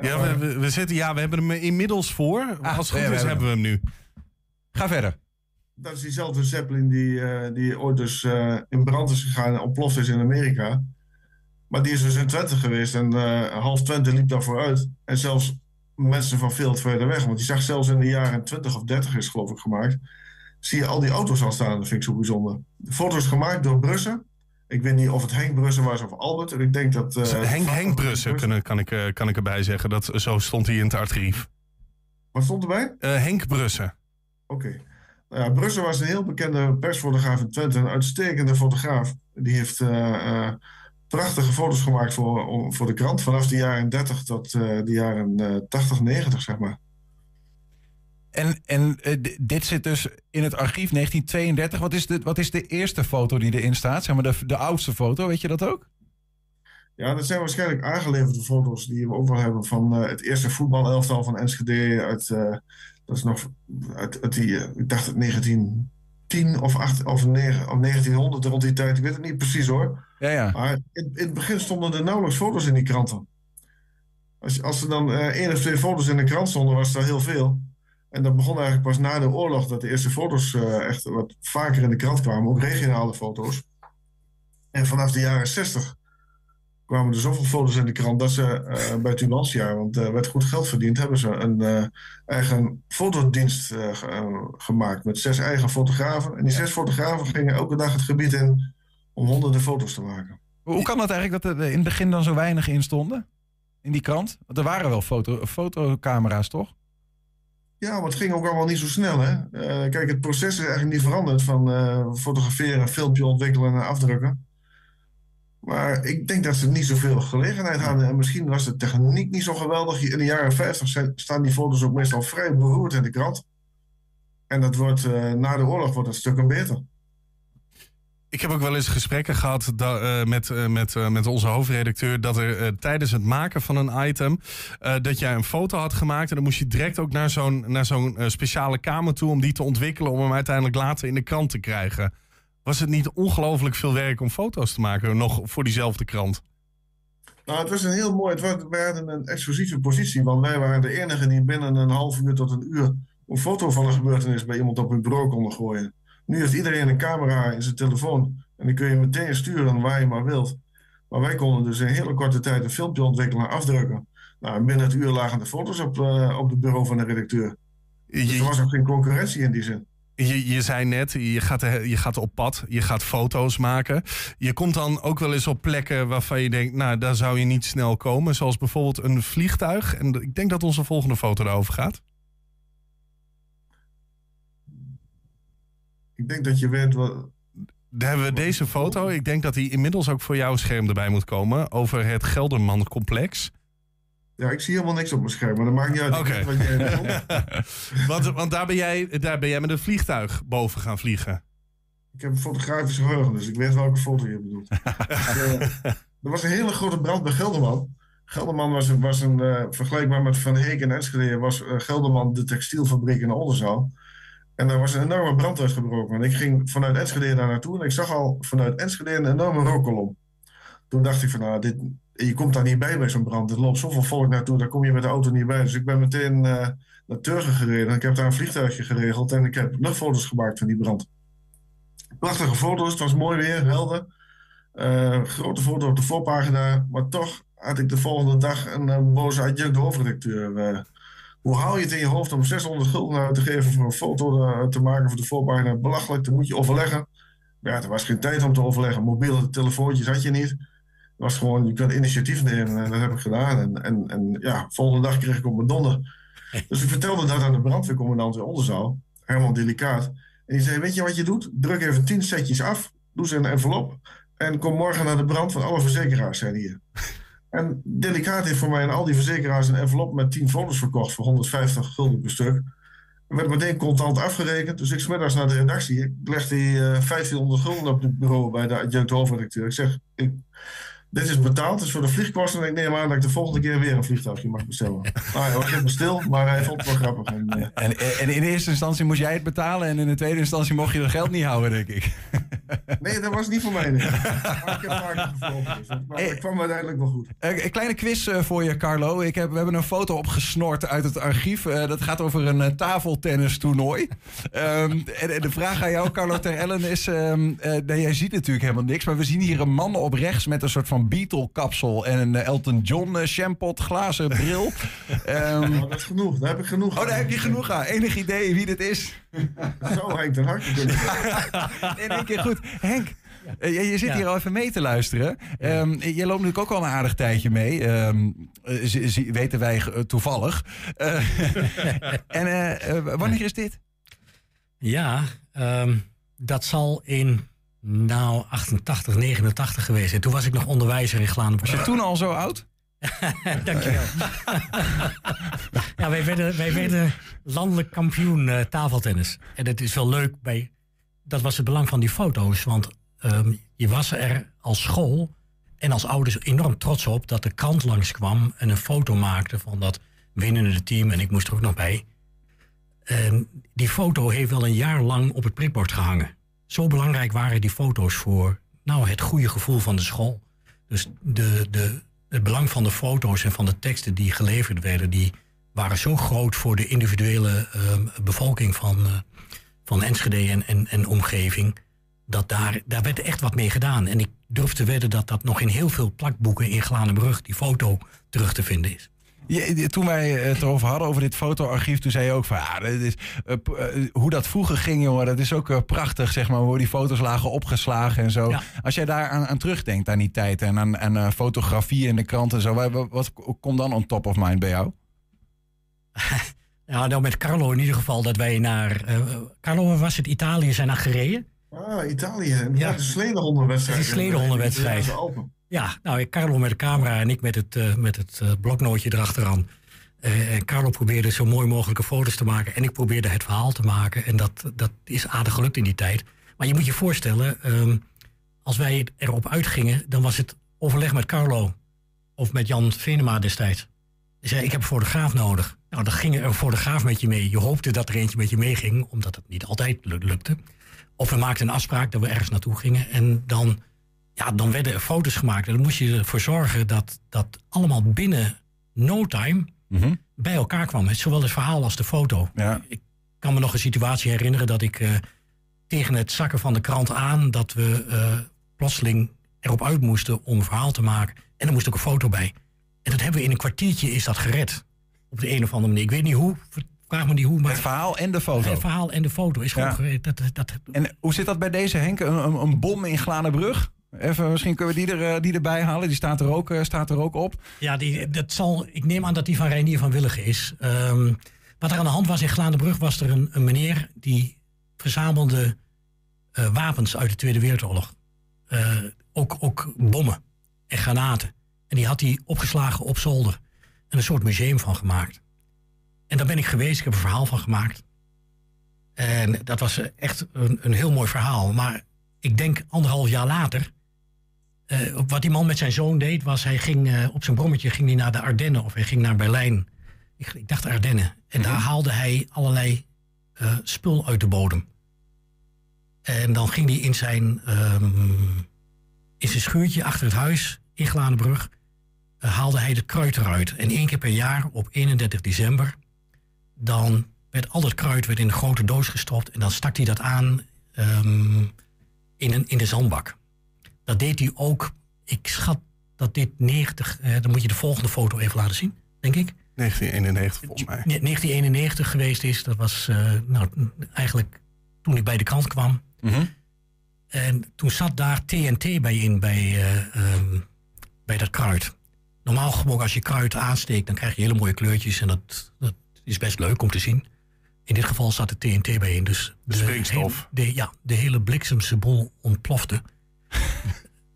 Ja, we, we, zitten, ja, we hebben hem inmiddels voor. Ah, Als het goed is, hebben we hem nu. Ga verder. Dat is diezelfde Zeppelin die, uh, die ooit dus uh, in brand is gegaan en ontploft is in Amerika. Maar die is dus in Twente geweest en uh, half Twente liep daarvoor uit. En zelfs mensen van veel verder weg. Want die zag zelfs in de jaren 20 of 30 is geloof ik gemaakt. Zie je al die auto's al staan. Dat vind ik zo bijzonder. De foto is gemaakt door Brussen. Ik weet niet of het Henk Brussen was of Albert. En ik denk dat... Uh, Henk, Henk Brussen kan, kan, ik, uh, kan ik erbij zeggen. Dat, zo stond hij in het archief. Wat stond erbij? Uh, Henk Brussen. Oké. Nou ja, Brussen was een heel bekende persfotograaf in Twente. Een uitstekende fotograaf. Die heeft prachtige foto's gemaakt voor, voor de krant. Vanaf de jaren 30 tot de jaren uh, 80, 90, zeg maar. En, en uh, dit zit dus in het archief 1932. Wat is de, wat is de eerste foto die erin staat? Zeg maar de, de oudste foto, weet je dat ook? Ja, dat zijn waarschijnlijk aangeleverde foto's die we ook wel hebben van uh, het eerste voetbalelftal van Enschede. Uit, dat is nog uit, uit die, ik dacht het 19 10 of, 8, of, 9, of 1900 rond die tijd. Ik weet het niet precies hoor. Ja, ja. Maar in, in het begin stonden er nauwelijks foto's in die kranten. Als, als er dan één of twee foto's in de krant stonden, was dat heel veel. En dat begon eigenlijk pas na de oorlog dat de eerste foto's uh, echt wat vaker in de krant kwamen. Ook regionale foto's. En vanaf de jaren 60 kwamen er zoveel foto's in de krant dat ze uh, bij Tubantia, want er uh, werd goed geld verdiend, hebben ze een eigen fotodienst gemaakt met zes eigen fotografen. En die zes fotografen gingen elke dag het gebied in om honderden foto's te maken. Hoe kan het eigenlijk dat er in het begin dan zo weinig in stonden? In die krant? Want er waren wel foto, fotocamera's, toch? Ja, maar het ging ook allemaal niet zo snel. Hè? kijk, het proces is eigenlijk niet veranderd van fotograferen, filmpje ontwikkelen en afdrukken. Maar ik denk dat ze niet zoveel gelegenheid hadden. En misschien was de techniek niet zo geweldig. In de jaren 50 staan die foto's ook meestal vrij beroerd in de krant. En dat wordt, uh, na de oorlog wordt het stukken beter. Ik heb ook wel eens gesprekken gehad uh, met, uh, met, met onze hoofdredacteur. dat er tijdens het maken van een item. dat jij een foto had gemaakt. en dan moest je direct ook naar zo'n speciale kamer toe. om die te ontwikkelen. om hem uiteindelijk later in de krant te krijgen. Was het niet ongelooflijk veel werk om foto's te maken, nog voor diezelfde krant? Nou, het was een heel mooi. Het was, wij hadden een exclusieve positie, want wij waren de enige die binnen een half uur tot een uur een foto van een gebeurtenis bij iemand op hun bureau konden gooien. Nu heeft iedereen een camera in zijn telefoon en die kun je meteen sturen waar je maar wilt. Maar wij konden dus in een hele korte tijd een filmpje ontwikkelen en afdrukken. Nou, binnen het uur lagen de foto's op, uh, op het bureau van de redacteur. Dus er was ook geen concurrentie in die zin. Je, je zei net, je gaat, je gaat op pad, je gaat foto's maken. Je komt dan ook wel eens op plekken waarvan je denkt, nou, daar zou je niet snel komen. Zoals bijvoorbeeld een vliegtuig. En ik denk dat onze volgende foto daarover gaat. Ik denk dat je weet wat. Daar hebben we deze foto. Ik denk dat die inmiddels ook voor jouw scherm erbij moet komen. Over het Gelderman-complex. Ja, ik zie helemaal niks op mijn scherm, maar dat maakt niet uit. Okay. <laughs> want, want daar, ben jij, daar ben jij met een vliegtuig boven gaan vliegen. Ik heb een fotografisch geheugen, dus ik weet welke foto je bedoelt. uh, <laughs> er was een hele grote brand bij Gelderman. Gelderman was, was een, uh, vergelijkbaar met Van Heek en Enschede, was uh, Gelderman de textielfabriek in de Oldenzaal. En daar was een enorme brand uitgebroken. En ik ging vanuit Enschede daar naartoe en ik zag al vanuit Enschede een enorme rookkolom. Toen dacht ik van, nou, dit, je komt daar niet bij bij zo'n brand. Er loopt zoveel volk naartoe, daar kom je met de auto niet bij. Dus ik ben meteen uh, naar Turgen gereden. Ik heb daar een vliegtuigje geregeld en ik heb luchtfoto's gemaakt van die brand. Prachtige foto's, het was mooi weer, helder. Uh, grote foto op de voorpagina, maar toch had ik de volgende dag een, een boze adjunct hoofdredacteur. Hoe haal je het in je hoofd om 600 gulden te geven voor een foto te maken voor de voorpagina? Belachelijk, dat moet je overleggen. Ja, er was geen tijd om te overleggen. Mobiele telefoontjes had je niet was gewoon, je kunt initiatief nemen en dat heb ik gedaan. En, en, en ja, volgende dag kreeg ik op mijn donder. <laughs> Dus ik vertelde dat aan de brandweercommandant in Oldenzaal, Herman Delicaat. En die zei, weet je wat je doet? Druk even tien setjes af, doe ze in een envelop en kom morgen naar de brand van alle verzekeraars, zei hij. En Delicaat heeft voor mij en al die verzekeraars een envelop met 10 foto's verkocht voor 150 gulden per stuk. Er werd meteen contant afgerekend. Dus ik smiddags naar de redactie. Ik leg die uh, 1500 gulden op het bureau bij de adjunct hoofdredacteur. Ik zeg, ik, dit is betaald, het is voor de vliegkosten. En ik neem aan dat ik de volgende keer weer een vliegtuigje mag bestellen. <laughs> nou, hij was even stil, maar hij vond het wel grappig. En, uh... en, en, in eerste instantie moest jij het betalen. En in de tweede instantie mocht je dat geld niet houden, denk ik. <laughs> nee, dat was niet voor mij. Nee. Maar ik heb vaak gevlogen. Dus, maar het kwam uiteindelijk wel goed. Een kleine quiz uh, voor je, Carlo. Ik heb, we hebben een foto opgesnord uit het archief. Uh, dat gaat over een uh, tafeltennistoernooi. um, en, en, de vraag aan jou, Carlo Ter Ellen, is... Um, nee, jij ziet natuurlijk helemaal niks. Maar we zien hier een man op rechts met een soort van Beatle-kapsel... en een Elton John shampot glazen bril. um, <laughs> oh, dat is genoeg. Daar heb ik genoeg Oh, daar heb je genoeg aan. Enig idee wie dit is? <laughs> Zo, Henk Harte kunnen In één keer goed. Henk, ja. je, je, zit ja. hier al even mee te luisteren. Ja. Um, je loopt natuurlijk ook al een aardig tijdje mee. Um, z- weten wij toevallig. Uh, <laughs> en uh, wanneer is dit? Ja, um, dat zal in nou 88, 89 geweest zijn. Toen was ik nog onderwijzer in Glanenburg. Was je toen al zo oud? <laughs> Dankjewel. <laughs> ja, wij werden, wij werden landelijk kampioen uh, tafeltennis. En het is wel leuk bij. Dat was het belang van die foto's. Want um, je was er als school en als ouders enorm trots op dat de krant langskwam en een foto maakte van dat winnende team. En ik moest er ook nog bij. En die foto heeft wel een jaar lang op het prikbord gehangen. Zo belangrijk waren die foto's voor nou, het goede gevoel van de school. Dus de, de, het belang van de foto's en van de teksten die geleverd werden, die waren zo groot voor de individuele uh, bevolking van, uh, van Enschede en, en, en omgeving. Dat daar, daar werd echt wat mee gedaan. En ik durf te wedden dat dat nog in heel veel plakboeken in Glanenbrug, die foto, terug te vinden is. Je, toen wij het erover hadden, over dit fotoarchief, toen zei je ook van ja, dat is, uh, uh, hoe dat vroeger ging, jongen, dat is ook uh, prachtig, zeg maar, hoe die foto's lagen opgeslagen en zo. Ja. Als jij daar aan, aan, terugdenkt aan die tijd en aan, aan fotografie in de krant en zo, wat, wat komt dan on top of mind bij jou? <laughs> ja, nou met Carlo in ieder geval dat wij naar, Carlo was het Italië zijn naar gereden. Ah, Italië. Ja, de sledehondenwedstrijd. De sledehondenwedstrijd. Ja, nou, Carlo met de camera en ik met het, uh, met het uh, bloknootje erachteraan. Uh, en Carlo probeerde zo mooi mogelijke foto's te maken. En ik probeerde het verhaal te maken. En dat, dat is aardig gelukt in die tijd. Maar je moet je voorstellen, um, als wij erop uitgingen, dan was het overleg met Carlo. Of met Jan Venema destijds. Hij zei, ik heb een fotograaf nodig. Nou, dan ging er een fotograaf met je mee. Je hoopte dat er eentje met je meeging, omdat het niet altijd lukte. Of we maakten een afspraak dat we ergens naartoe gingen. En dan ja, dan werden er foto's gemaakt. En dan moest je ervoor zorgen dat dat allemaal binnen no time mm-hmm. bij elkaar kwam. Zowel het verhaal als de foto. Ja. Ik kan me nog een situatie herinneren dat ik uh, tegen het zakken van de krant aan... dat we uh, plotseling erop uit moesten om een verhaal te maken. En er moest ook een foto bij. En dat hebben we in een kwartiertje is dat gered. Op de een of andere manier. Ik weet niet hoe, vraag me niet hoe. Maar het verhaal en de foto. Het verhaal en de foto is gewoon ja. gered. Dat, dat, en hoe zit dat bij deze Henk? Een, een, een bom in Glanenbrug? Even, misschien kunnen we die, er, die erbij halen. Die staat er ook, uh, staat er ook op. Ja, die, dat zal, ik neem aan dat die van Reinier van Willigen is. Um, wat er aan de hand was in Glaandenbrug... was er een, een meneer die verzamelde uh, wapens uit de Tweede Wereldoorlog. Ook, ook bommen en granaten. En die had hij opgeslagen op zolder. En een soort museum van gemaakt. En daar ben ik geweest. Ik heb een verhaal van gemaakt. En dat was echt een, een heel mooi verhaal. Maar ik denk anderhalf jaar later... Uh, wat die man met zijn zoon deed, was hij ging uh, op zijn brommetje ging hij naar de Ardennen of hij ging naar Berlijn. Ik, ik dacht Ardennen. En daar haalde hij allerlei uh, spul uit de bodem. En dan ging hij in zijn, um, in zijn schuurtje achter het huis in Glanenbrug, haalde hij de kruid eruit. En één keer per jaar op 31 december, dan werd al dat kruid werd in een grote doos gestopt en dan stak hij dat aan um, in, een, in de zandbak. Dat deed hij ook. Ik schat dat dit 90. Eh, dan moet je de volgende foto even laten zien, denk ik. 1991 volgens mij. 1991 geweest is. Dat was uh, nou, eigenlijk toen ik bij de krant kwam. Mm-hmm. En toen zat daar TNT bij in, bij, uh, um, bij dat kruid. Normaal gesproken als je kruid aansteekt, dan krijg je hele mooie kleurtjes. En dat, dat is best leuk om te zien. In dit geval zat de TNT bij in. Dus de springstof. De, ja, de hele bliksemse bol ontplofte.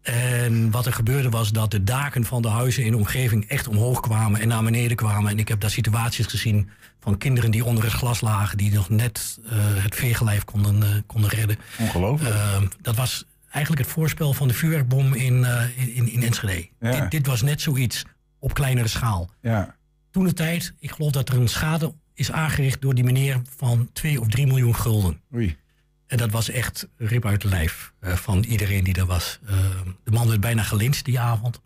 En wat er gebeurde was dat de daken van de huizen in de omgeving echt omhoog kwamen en naar beneden kwamen. En ik heb daar situaties gezien van kinderen die onder het glas lagen, die nog net uh, het veegelijf konden, uh, konden redden. Ongelooflijk. Uh, dat was eigenlijk het voorspel van de vuurwerkbom in, in, in Enschede. Ja. Dit, dit, was net zoiets op kleinere schaal. Ja. Toen de tijd, ik geloof dat er een schade is aangericht door die meneer van 2 of 3 miljoen gulden. Oei. En dat was echt rip uit de lijf uh, van iedereen die er was. Uh, de man werd bijna gelinst die avond.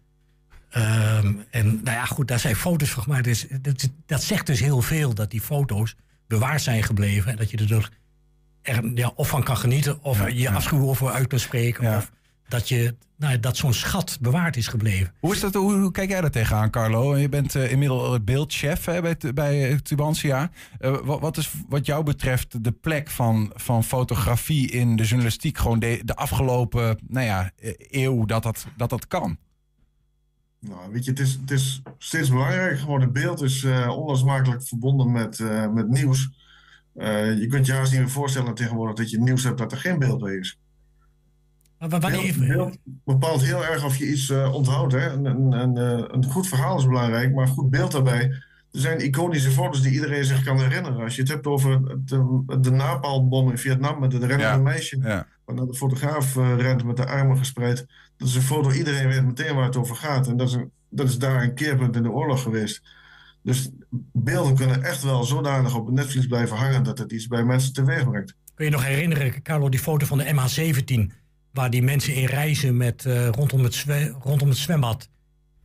Uh, en nou ja, goed, daar zijn foto's van gemaakt. Dus, dat, dat, zegt dus heel veel dat die foto's bewaard zijn gebleven. En dat je er, er ja, of van kan genieten, of Ja, je ja. afschuw over uit kan spreken. Of dat, je, nou, dat zo'n schat bewaard is gebleven. Hoe, is dat, hoe, hoe kijk jij daar tegenaan, Carlo? Je bent eh, inmiddels beeldchef hè, bij, bij eh, Tubantia. Eh, wat, wat is wat jou betreft de plek van, van fotografie in de journalistiek... gewoon de, de afgelopen nou ja, eeuw dat dat, dat dat kan? Nou, weet je, het is, het is steeds belangrijker geworden. Beeld is eh, onlosmakelijk verbonden met, eh, met nieuws. Eh, je kunt je haast niet meer voorstellen tegenwoordig dat je nieuws hebt dat er geen beeld bij is. Maar wanneer, beeld bepaalt heel erg of je iets eh, onthoudt. Hè? Een, een, een, eh, een goed verhaal is belangrijk, maar een goed beeld daarbij. Er zijn iconische foto's die iedereen zich kan herinneren. Als je het hebt over de, de napalmbom in Vietnam met het rennende Ja. meisje. Ja. Waarna de fotograaf eh, rent met de armen gespreid. Dat is een foto, iedereen weet meteen waar het over gaat. En dat is, een, dat is daar een keerpunt in de oorlog geweest. Dus beelden kunnen echt wel zodanig op het netvlies blijven hangen dat het iets bij mensen teweeg brengt. Kun je nog herinneren, Carlo, die foto van de MH17... waar die mensen in reizen met, eh, rondom, het rondom het zwembad...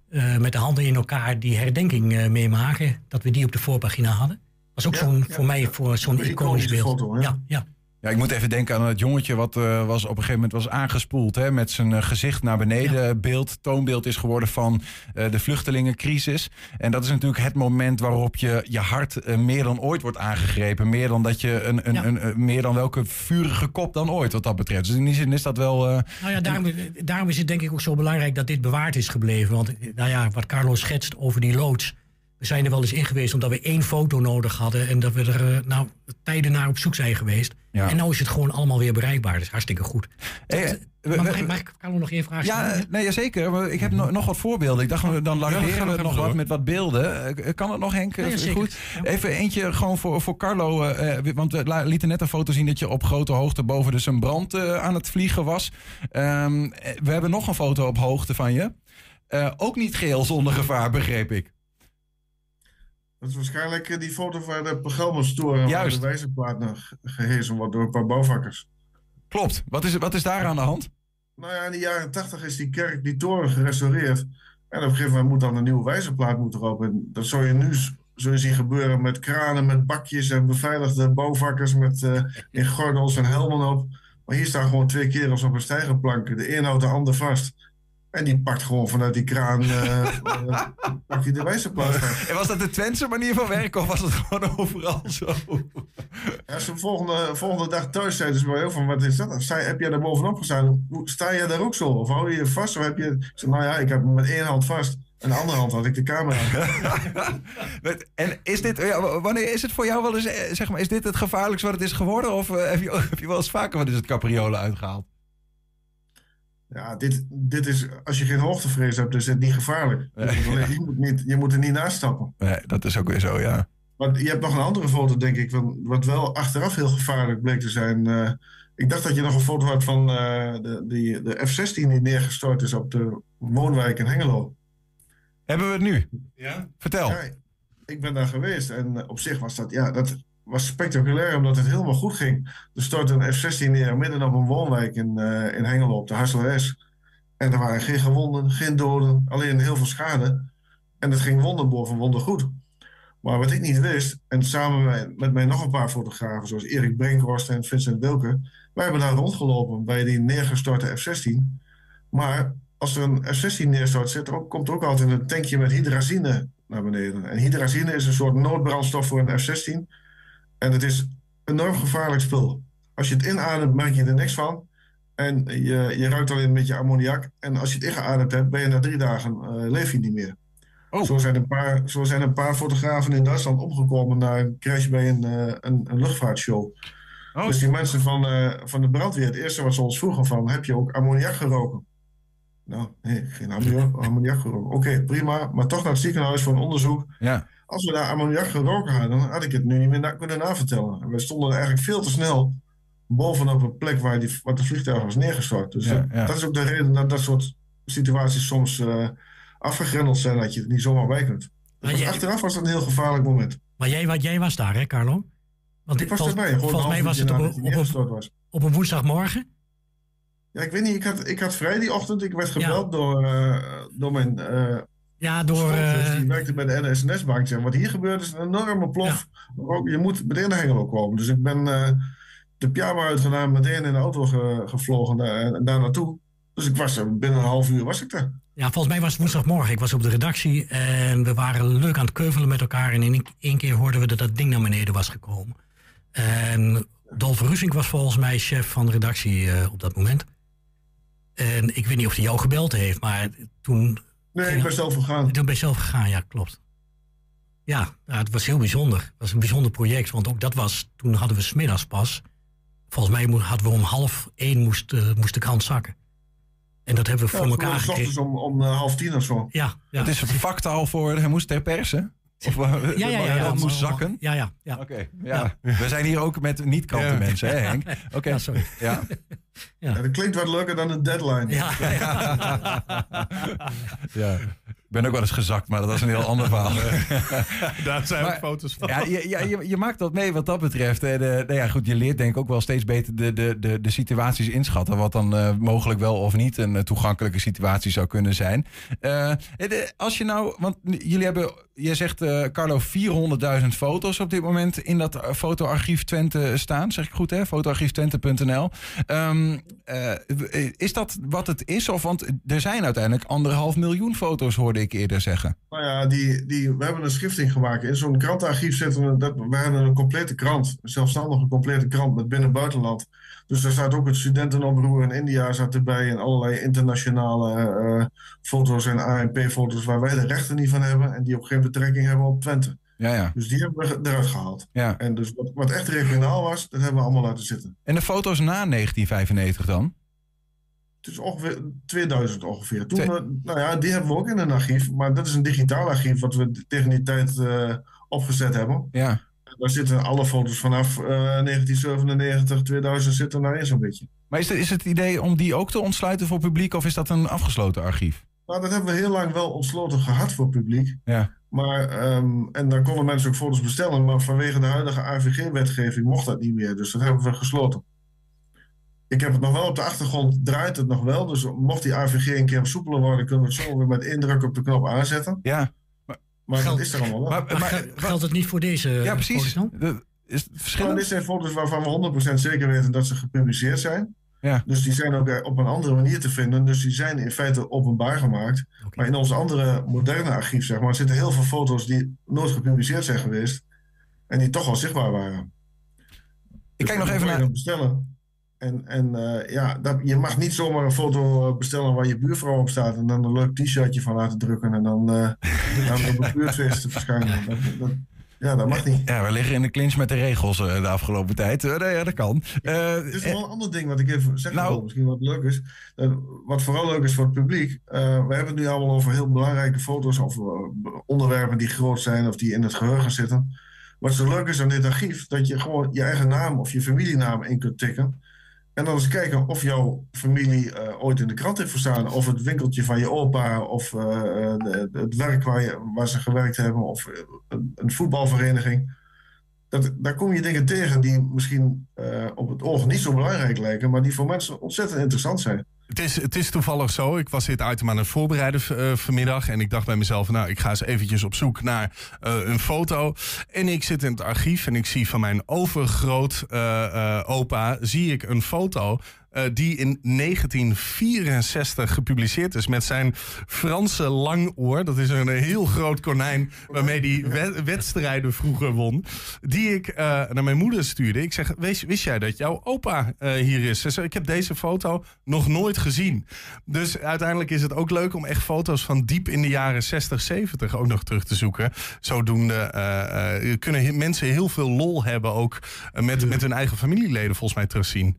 eh, met de handen in elkaar die herdenking eh, meemaken... dat we die op de voorpagina hadden. was ook Ja, zo'n, ja. voor mij voor zo'n iconisch beeld. foto, ja, ja. Ja, ik moet even denken aan het jongetje wat eh, was op een gegeven moment was aangespoeld. Hè, met zijn eh, gezicht naar beneden. Beeld, toonbeeld is geworden van eh, de vluchtelingencrisis. En dat is natuurlijk het moment waarop je, je hart meer dan ooit wordt aangegrepen. Meer dan, dat je een, een, Ja. een, een- meer dan welke vurige kop dan ooit wat dat betreft. Dus in die zin is dat wel... Nou ja, daarom, daarom is het denk ik ook zo belangrijk dat dit bewaard is gebleven. Want nou ja, wat Carlo schetst over die loods. We zijn er wel eens in geweest omdat we één foto nodig hadden. En dat we er nou, tijden naar op zoek zijn geweest. Ja. En nu is het gewoon allemaal weer bereikbaar. Dat is hartstikke goed. eh, we- maar mag, ik- mag ik Carlo nog één vraag Ja, stellen? eh, nee, zeker. Maar ik heb no- nog wat voorbeelden. Ik dacht, dan Ja, largeren ga we nog het nog wat door. met wat beelden. Eh, Kan het nog, Henk? Ja, ja, Eh. Goed. Ja. Even eentje gewoon voor, voor Carlo. eh, eh, want we lieten net een foto zien dat je op grote hoogte boven dus een brand eh, aan het vliegen was. Ehm, eh, we hebben nog een foto op hoogte van je. Eh, ook niet geheel zonder gevaar, begreep ik. Dat is waarschijnlijk eh, die foto van de programmastoren waar de wijzerplaat ge- gehezen wordt door een paar bouwvakkers. Klopt. Wat is, wat is daar aan de hand? Nou ja, in de jaren tachtig is die kerk, die toren gerestaureerd. En op een gegeven moment moet dan een nieuwe wijzerplaat moeten erop. En dat zou je nu je zien gebeuren met kranen, met bakjes en beveiligde bouwvakkers met eh, in gordels en helmen op. Maar hier staan gewoon twee kerels op een stijgerplank. De een houdt de ander vast. En die pakt gewoon vanuit die kraan eh, eh, pakt hij de wijzerplaat. En was dat de Twentse manier van werken of was het gewoon overal zo? Ja, ze de volgende, volgende dag thuis zeiden ze bij ook van, wat is dat? Heb jij daar bovenop gestaan? Sta jij daar ook zo? Of hou je je vast? Of heb je... Ik zei, nou ja, ik heb hem met één hand vast. En de andere hand had ik de camera. <laughs> En is dit, ja, wanneer is het voor jou wel eens, eh, zeg maar, is dit het gevaarlijkst wat het is geworden? Of heb, je, heb je wel eens vaker wat is het capriolen uitgehaald? Ja, dit, dit is, als je geen hoogtevrees hebt, is het niet gevaarlijk. Je moet, alleen- je moet, niet, je moet er niet naast stappen. Nee, dat is ook weer zo, ja. Maar je hebt nog een andere foto, denk ik, van, wat wel achteraf heel gevaarlijk bleek te zijn. Eh, ik dacht dat je nog een foto had van eh, de, die, de F-16 die neergestort is op de woonwijk in Hengelo. Hebben we het nu? Ja? Vertel. Ja, ik ben daar geweest en op zich was dat, ja, dat was spectaculair omdat het helemaal goed ging. Er stortte een F-16 neer midden op een woonwijk in, eh, in Hengelo op de Hassel S. En er waren geen gewonden, geen doden, alleen heel veel schade. En het ging wonder boven wonder goed. Maar wat ik niet wist, en samen met, mij nog een paar fotografen, zoals Erik Brinkhorst en Vincent Wilke, wij hebben daar rondgelopen bij die neergestorte F-16. Maar als er een F-16 neerstort, zit komt er ook altijd een tankje met hydrazine naar beneden. En hydrazine is een soort noodbrandstof voor een F-16. En het is een enorm gevaarlijk spul. Als je het inademt, merk je er niks van. En je, je ruikt alleen een beetje ammoniak. En als je het ingeademd hebt, ben je na drie dagen eh, leef je niet meer. Oh. Zo, zijn een paar, zo zijn een paar fotografen in Duitsland omgekomen na een crash bij een, eh, een, een luchtvaartshow. Oh. Dus die mensen van, eh, van de brandweer, het eerste wat ze ons vroegen van, heb je ook ammoniak geroken? Nou, nee, geen ammoniak, <laughs> ammoniak geroken. Oké, prima. Maar toch naar het ziekenhuis voor een onderzoek. Ja. Als we daar ammoniak geroken hadden, dan had ik het nu niet meer na kunnen navertellen. En we stonden eigenlijk veel te snel bovenop een plek waar, die, waar de vliegtuig was neergestort. Dus Ja, dat, ja. dat is ook de reden dat dat soort situaties soms eh afgegrendeld zijn, dat je er niet zomaar bij kunt. Maar Dus jij- achteraf was dat een heel gevaarlijk moment. Maar jij, wat, jij was daar, hè, Carlo? Want Ik was vol- erbij, gewoon volgens mij was het op, was. op een woensdagmorgen. Ja, ik weet niet, ik had, ik had vrij die ochtend. Ik werd gebeld door, eh, door mijn eh Ja, door... eh, die werkte bij de NSNS-bank. Zeg, wat hier gebeurt is een enorme plof. Ook, je moet meteen naar Hengelo komen. Dus ik ben eh, de pyjama uitgedaan, meteen in de auto ge- gevlogen daar, daar naartoe. Dus ik was er, binnen een half uur was ik er. Ja, volgens mij was het woensdagmorgen. Ik was op de redactie en we waren leuk aan het keuvelen met elkaar. En in één keer hoorden we dat dat ding naar beneden was gekomen. En Dolf Rusink was volgens mij chef van de redactie eh, op dat moment. En ik weet niet of hij jou gebeld heeft, maar toen... Nee, ik ben zelf gegaan. Toen ben je zelf gegaan, ja, klopt. Ja, ja, het was heel bijzonder. Het was een bijzonder project, want ook dat was... Toen hadden we smiddags pas... Volgens mij hadden we om half één moest, eh, moest de krant zakken. En dat hebben we voor elkaar s ochtends gekregen. om, om eh, half tien of zo. Ja, ja. Het is een vaktaal voor hij moest ter persen. Of eh, Ja, ja, ja, ja, dat moest zakken. Ja, ja. ja. Oké, ja. We zijn hier ook met niet-krantenmensen, hè Henk? <laughs> Oké, Ja, sorry. Ja. Ja, dat klinkt wat leuker dan een deadline. Ja, <laughs> ja. Ik ben ook wel eens gezakt, maar dat was een heel ander verhaal. <laughs> Daar zijn ook Maar- foto's van. Ja, je, ja, je, je maakt dat mee wat dat betreft. En, eh, nou ja, goed, je leert denk ik ook wel steeds beter de, de, de, de situaties inschatten. Wat dan eh, mogelijk wel of niet een eh, toegankelijke situatie zou kunnen zijn. Eh, de- als je nou, want jullie hebben, je zegt eh, Carlo, 400.000 foto's op dit moment in dat fotoarchief Twente staan. Zeg ik goed hè? Fotoarchieftvente.nl. Ehm, eh, is dat wat het is? Of, want er zijn uiteindelijk anderhalf miljoen foto's, hoorde ik eerder zeggen. Nou ja, die, die, we hebben een schifting gemaakt. In zo'n krantenarchief zetten we, dat, we hebben een complete krant. Een zelfstandige complete krant met binnen- en buitenland. Dus daar staat ook het studentenoproer in India zat erbij. En allerlei internationale eh, foto's en ANP-foto's waar wij de rechten niet van hebben. En die ook geen betrekking hebben op Twente. Ja, ja. Dus die hebben we eruit gehaald. ja. En dus wat, wat echt regionaal was, dat hebben we allemaal laten zitten. En de foto's na 1995 dan? Het is ongeveer 2000 ongeveer. Toen, eh, nou ja, die hebben we ook in een archief. Maar dat is een digitaal archief wat we tegen die tijd eh, opgezet hebben. Ja. Daar zitten alle foto's vanaf eh 1997, 2000 zitten daarin zo'n beetje. Maar is het, is het idee om die ook te ontsluiten voor publiek of is dat een afgesloten archief? Nou, dat hebben we heel lang wel ontsloten gehad voor publiek. Ja. Maar, ehm, en dan konden mensen ook foto's bestellen. Maar vanwege de huidige AVG-wetgeving mocht dat niet meer. Dus dat hebben we gesloten. Ik heb het nog wel op de achtergrond, draait het nog wel. Dus mocht die AVG een keer soepeler worden, kunnen we het zo weer met indruk op de knop aanzetten. Ja. Maar Geld- dat is er allemaal wel. Maar, Maar maar, gel- geldt het niet voor deze ja, foto's precies. dan? De- is het Nou, verschillend? dit zijn foto's waarvan we 100% zeker weten dat ze gepubliceerd zijn. Ja. Dus die zijn ook eh, op een andere manier te vinden. Dus die zijn in feite openbaar gemaakt. Maar in ons andere moderne archief, zeg maar, zitten heel veel foto's die nooit gepubliceerd zijn geweest. En die toch wel zichtbaar waren. Ik kijk nog even naar... bestellen. En, en eh, ja, dat, je mag niet zomaar een foto eh, bestellen waar je buurvrouw op staat. En dan een leuk t-shirtje van laten drukken. En dan, eh <laughs> dan op een buurtfeest te verschijnen. Dat, dat, ja, dat mag niet. <laughs> Ja, we liggen in de clinch met de regels eh, de afgelopen tijd. Nee, ja, dat kan. Eh, Het is wel een ander ding wat ik even zeggen Nou. wil, misschien wat leuk is. Wat vooral leuk is voor het publiek. we hebben het nu allemaal over heel belangrijke foto's of onderwerpen die groot zijn of die in het geheugen zitten. Wat zo leuk is aan dit archief, dat je gewoon je eigen naam of je familienaam in kunt tikken. En dan eens kijken of jouw familie eh, ooit in de krant heeft verstaan. Of het winkeltje van je opa. Of eh, de- het werk waar, je, waar ze gewerkt hebben. Of eh, een voetbalvereniging. Dat, daar kom je dingen tegen die misschien eh, op het oog niet zo belangrijk lijken. Maar die voor mensen ontzettend interessant zijn. Het is, het is toevallig zo. Ik was dit item aan het voorbereiden eh, vanmiddag. En ik dacht bij mezelf, nou, ik ga eens eventjes op zoek naar eh, een foto. En ik zit in het archief en ik zie van mijn overgroot opa... zie ik een foto die in 1964 gepubliceerd is... met zijn Franse langoor. Dat is een heel groot konijn waarmee hij wed- wedstrijden vroeger won. Die ik eh, naar mijn moeder stuurde. Ik zeg, Wees, wist jij dat jouw opa eh, hier is? Ze zei, ik heb deze foto nog nooit gezien. Dus uiteindelijk is het ook leuk om echt foto's van diep in de jaren 60, 70 ook nog terug te zoeken. Zodoende eh, eh, kunnen mensen heel veel lol hebben ook eh, met, met hun eigen familieleden volgens mij terugzien.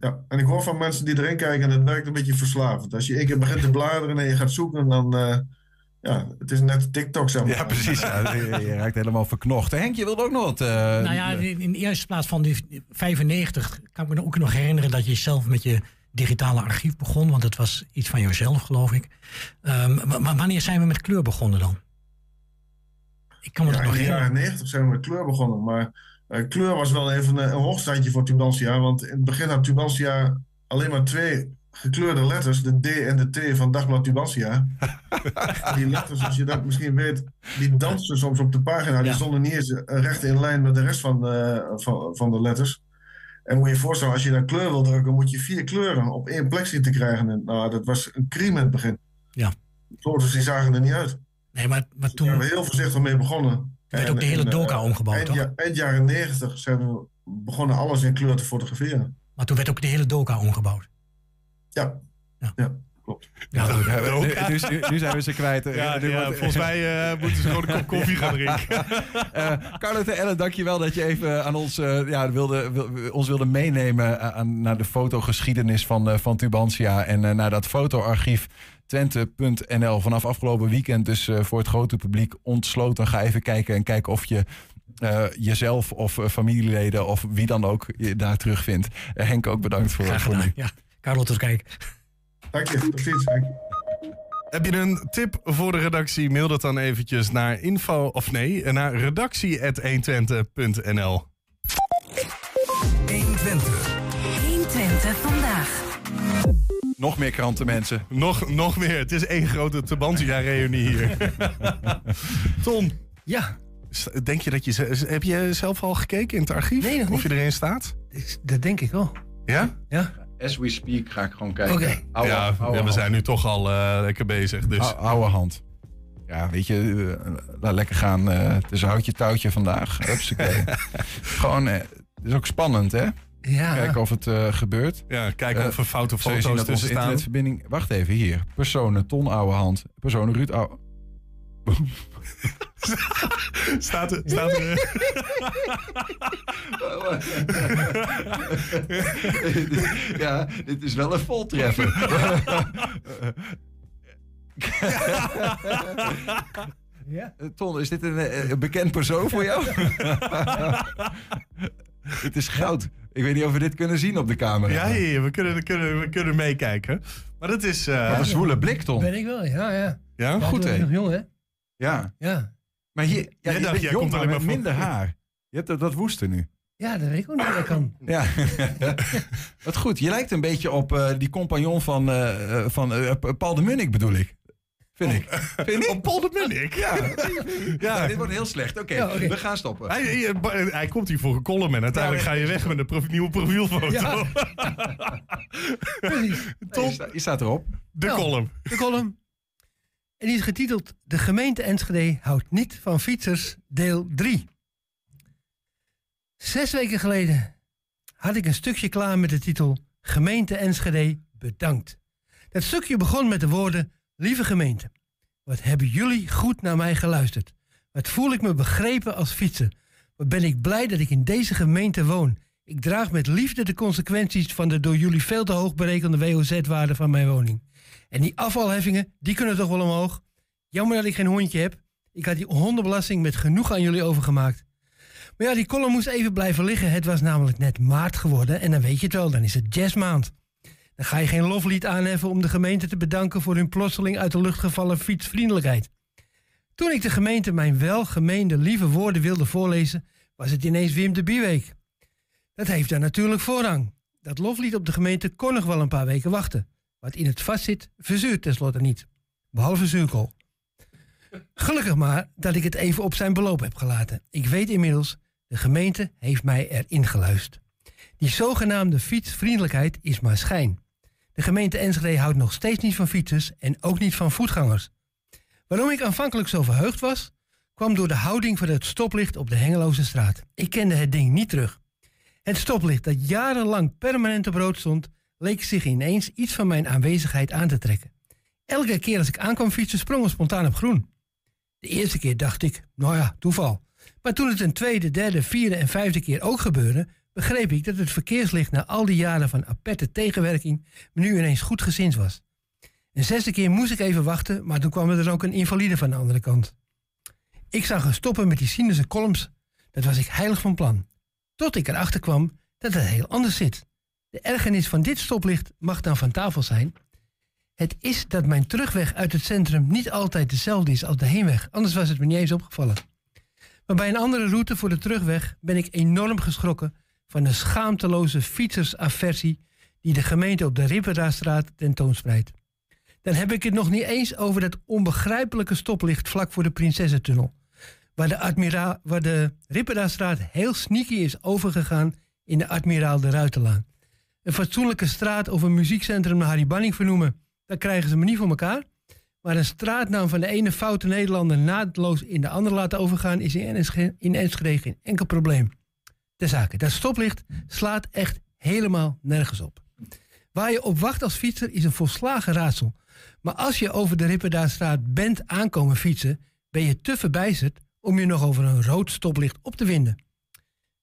Ja, en ik hoor van mensen die erin kijken en het werkt een beetje verslavend. Als je één keer begint te bladeren en je gaat zoeken, dan... eh, ja, het is net TikTok, zeg maar. Ja, precies. Ja, je, je raakt helemaal verknocht. Henk, je wilde ook nog wat... eh, nou ja, in, in de eerste plaats van die 95 kan ik me ook nog herinneren dat je zelf met je digitale archief begon. Want het was iets van jezelf, geloof ik. Ehm, maar wanneer zijn we met kleur begonnen dan? Ik kan me Ja, dat nog in de herinneren. jaren 90 zijn we met kleur begonnen. Maar eh, kleur was wel even een, een hoogstandje voor Tubantia. Want in het begin had Tubantia alleen maar twee gekleurde letters. De D en de T van Dagblad Tubantia. <laughs> Die letters, als je dat misschien weet, die dansten soms op de pagina. Die stonden niet eens eh, recht in lijn met de rest van de, van, van de letters. En moet je je voorstellen, als je dan kleur wil drukken, moet je vier kleuren op één plek zien te krijgen. En, nou, dat was een crime in het begin. Ja. De foto's die zagen er niet uit. Nee, maar, maar Daar zijn we heel voorzichtig mee begonnen. Werd En- ook de hele en, eh, doka omgebouwd, eind, toch? ja- eind jaren 90 zijn we begonnen alles in kleur te fotograferen. Maar toen werd ook de hele doka omgebouwd. Ja. Ja, klopt. Ja, goed. Ja, nu, <laughs> nu, nu- nu zijn we ze kwijt. Ja, ja, volgens mij eh, <laughs> moeten ze gewoon een kop koffie gaan drinken. <laughs> Eh Carlotte Ellen, dankjewel dat je even aan ons, eh, ja, wilde, wil- ons wilde meenemen aan, naar de fotogeschiedenis van, eh, van Tubantia. En eh, naar dat fotoarchief twente.nl. Vanaf afgelopen weekend dus eh, voor het grote publiek ontsloten. Ga even kijken en kijken of je eh, jezelf of eh, familieleden of wie dan ook je daar terugvindt. Henk ook bedankt voor, Graag voor gedaan. nu. Ja, tot kijk. Dank je, tot ziens. Henk. Heb je een tip voor de redactie? Mail dat dan eventjes naar info, of nee, naar redactie.120.nl. 120. 120 vandaag. Nog meer kranten, mensen. Nog, nog meer. Het is één grote Tabantia-reunie hier. <laughs> Ton. Ja. Denk je dat je... ze- Heb je zelf al gekeken in het archief? Nee, nog Of niet. je erin staat? Dat denk ik wel. Ja? Ja. As we speak ga ik gewoon kijken. Oké. Ja, we zijn nu toch al eh, lekker bezig. Dus. Ou- oude hand. Ja, weet je, eh, laat lekker gaan. eh, het is een houtje touwtje vandaag. <laughs> Gewoon, het is ook spannend, hè? Ja. Kijken of het eh, gebeurt. Ja, kijken Eh, of er foute je zien foto's dat onze tussen staan. internetverbinding... Wacht even, hier. Personen, Ton oude hand. Personen, Ruud oude... <laughs> Staat er... Staat er <laughs> ja, dit is wel een voltreffer. <laughs> Ja. Eh, Ton, is dit een, een bekend persoon voor jou? Het is goud. Ik weet niet of we dit kunnen zien op de camera. Ja, we, kunnen, we, kunnen, we kunnen meekijken. Maar dat is... eh, Wat een zwoele blik, Ton. Ben ik wel, ja, ja. Ja? Goed, hè? ik nog jong, hè? Ja. Ja. Maar hier, ja, Jij je dacht, bent jij jong, komt maar alleen met maar voor- minder haar. Je hebt dat, dat woeste nu. Ja, dat weet ik ook niet. Dat kan. <laughs> Ja. <laughs> Wat goed. Je lijkt een beetje op eh, die compagnon van, eh, van Paul de Munnik, bedoel ik. Vind ik. Vind niet? Op Paul de Munnik? Ja. <laughs> Ja. Nou, dit wordt heel slecht. Oké, Ja, we gaan stoppen. Hij, hij, hij komt hier voor een column en uiteindelijk ga je weg met een prof- nieuwe profielfoto. Ja. <laughs> Precies. Je, sta- je staat erop. De Ja. column. De column. En die is getiteld De gemeente Enschede houdt niet van fietsers, deel 3. Zes weken geleden had ik een stukje klaar met de titel Gemeente Enschede bedankt. Dat stukje begon met de woorden Lieve gemeente, wat hebben jullie goed naar mij geluisterd. Wat voel ik me begrepen als fietser. Wat ben ik blij dat ik in deze gemeente woon. Ik draag met liefde de consequenties van de door jullie veel te hoog berekende WOZ-waarde van mijn woning. En die afvalheffingen, die kunnen toch wel omhoog. Jammer dat ik geen hondje heb. Ik had die hondenbelasting met genoeg aan jullie overgemaakt. Maar ja, die column moest even blijven liggen. Het was namelijk net maart geworden. En dan weet je het wel, dan is het jazzmaand. Dan ga je geen loflied aanheffen om de gemeente te bedanken voor hun plotseling uit de lucht gevallen fietsvriendelijkheid. Toen ik de gemeente mijn welgemeende lieve woorden wilde voorlezen, was het ineens Wim de Bieweek. Dat heeft daar natuurlijk voorrang. Dat loflied op de gemeente kon nog wel een paar weken wachten. Wat in het vast zit, verzuurt tenslotte niet. Behalve zuurkool. Gelukkig maar dat ik het even op zijn beloop heb gelaten. Ik weet inmiddels, de gemeente heeft mij erin geluisterd. Die zogenaamde fietsvriendelijkheid is maar schijn. De gemeente Enschede houdt nog steeds niet van fietsers en ook niet van voetgangers. Waarom ik aanvankelijk zo verheugd was, kwam door de houding van het stoplicht op de Hengeloze straat. Ik kende het ding niet terug. Het stoplicht dat jarenlang permanent op rood stond, leek zich ineens iets van mijn aanwezigheid aan te trekken. Elke keer als ik aankwam fietsen, sprong het spontaan op groen. De eerste keer dacht ik, nou ja, toeval. Maar toen het een tweede, derde, vierde en vijfde keer ook gebeurde, begreep ik dat het verkeerslicht na al die jaren van aperte tegenwerking nu ineens goed gezind was. Een zesde keer moest ik even wachten, maar toen kwam er dan ook een invalide van de andere kant. Ik zag er stoppen met die cynische columns. Dat was ik heilig van plan. Tot ik erachter kwam dat het heel anders zit. De ergernis van dit stoplicht mag dan van tafel zijn. Het is dat mijn terugweg uit het centrum niet altijd dezelfde is als de heenweg. Anders was het me niet eens opgevallen. Maar bij een andere route voor de terugweg ben ik enorm geschrokken van de schaamteloze fietsersaversie die de gemeente op de Ripperdastraat tentoonspreidt. Dan heb ik het nog niet eens over dat onbegrijpelijke stoplicht vlak voor de Prinsessentunnel. Waar de, admiraal, waar de Ripperdastraat heel sneaky is overgegaan in de Admiraal de Ruitenlaan. Een fatsoenlijke straat of een muziekcentrum naar Harry Banning vernoemen, dat krijgen ze me niet voor elkaar. Maar een straatnaam van de ene foute Nederlander naadloos in de andere laten overgaan is in Enschede geen enkel probleem. De zaken, dat stoplicht slaat echt helemaal nergens op. Waar je op wacht als fietser is een volslagen raadsel. Maar als je over de Ripperdaarstraat bent aankomen fietsen, ben je te verbijsterd om je nog over een rood stoplicht op te winden.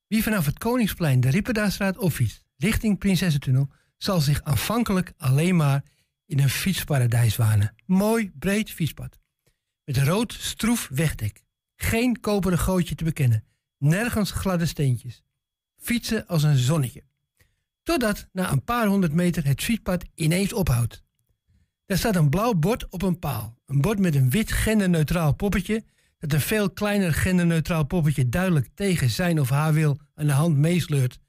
Wie vanaf het Koningsplein de Ripperdaarstraat opfietst richting Prinsessentunnel, zal zich aanvankelijk alleen maar in een fietsparadijs wanen. Mooi, breed fietspad. Met rood, stroef wegdek. Geen koperen gootje te bekennen. Nergens gladde steentjes. Fietsen als een zonnetje. Totdat na een paar honderd meter het fietspad ineens ophoudt. Daar staat een blauw bord op een paal. Een bord met een wit genderneutraal poppetje dat een veel kleiner genderneutraal poppetje duidelijk tegen zijn of haar wil aan de hand meesleurt.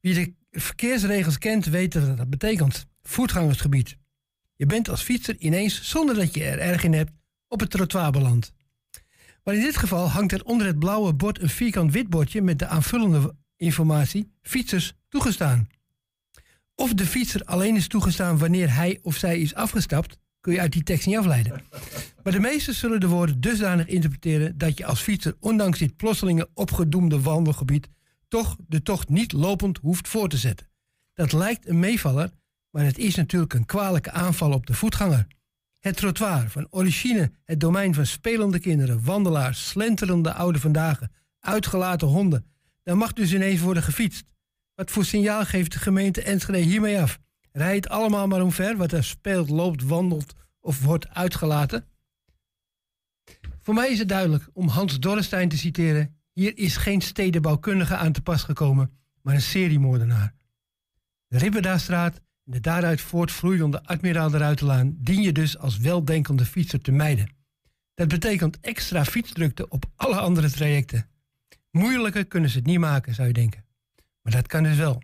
Wie de verkeersregels kent, weet dat dat betekent. Voetgangersgebied. Je bent als fietser ineens, zonder dat je er erg in hebt, op het trottoir beland. Maar in dit geval hangt er onder het blauwe bord een vierkant wit bordje met de aanvullende informatie fietsers toegestaan. Of de fietser alleen is toegestaan wanneer hij of zij is afgestapt, kun je uit die tekst niet afleiden. <laughs> Maar de meesten zullen de woorden dusdanig interpreteren dat je als fietser, ondanks dit plotselinge opgedoemde wandelgebied, toch de tocht niet lopend hoeft voor te zetten. Dat lijkt een meevaller, maar het is natuurlijk een kwalijke aanval op de voetganger. Het trottoir, van origine het domein van spelende kinderen, wandelaars, slenterende oude vandaag, uitgelaten honden. Daar mag dus ineens worden gefietst. Wat voor signaal geeft de gemeente Enschede hiermee af? Rijdt allemaal maar omver wat er speelt, loopt, wandelt of wordt uitgelaten? Voor mij is het duidelijk, om Hans Dorrestein te citeren, hier is geen stedenbouwkundige aan te pas gekomen, maar een seriemoordenaar. De Ribberdaarstraat en de daaruit voortvloeiende Admiraal de Ruitelaan dien je dus als weldenkende fietser te mijden. Dat betekent extra fietsdrukte op alle andere trajecten. Moeilijker kunnen ze het niet maken, zou je denken. Maar dat kan dus wel.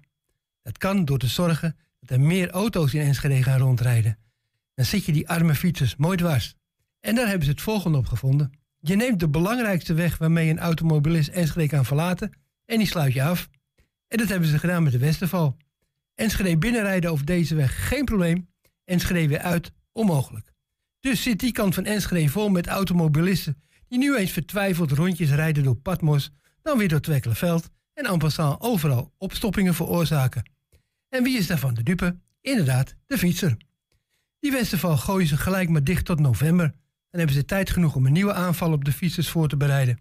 Dat kan door te zorgen dat er meer auto's in Enschede gaan rondrijden. Dan zit je die arme fietsers mooi dwars. En daar hebben ze het volgende op gevonden. Je neemt de belangrijkste weg waarmee een automobilist Enschede kan verlaten en die sluit je af. En dat hebben ze gedaan met de Westerval. Enschede binnenrijden over deze weg geen probleem. Enschede weer uit onmogelijk. Dus zit die kant van Enschede vol met automobilisten die nu eens vertwijfeld rondjes rijden door Patmos, dan weer door Twekkelenveld en passant overal opstoppingen veroorzaken. En wie is daarvan de dupe? Inderdaad, de fietser. Die Westerval gooien ze gelijk maar dicht tot november. Dan hebben ze tijd genoeg om een nieuwe aanval op de fietsers voor te bereiden.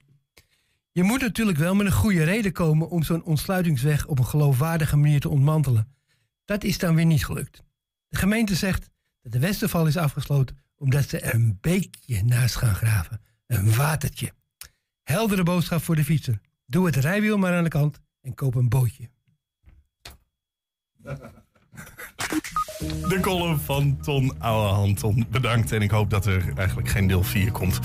Je moet natuurlijk wel met een goede reden komen om zo'n ontsluitingsweg op een geloofwaardige manier te ontmantelen. Dat is dan weer niet gelukt. De gemeente zegt dat de Westerval is afgesloten omdat ze er een beekje naast gaan graven. Een watertje. Heldere boodschap voor de fietser. Doe het rijwiel maar aan de kant en koop een bootje. De column van Ton Ouwehand. Ton, bedankt en ik hoop dat er eigenlijk geen deel 4 komt.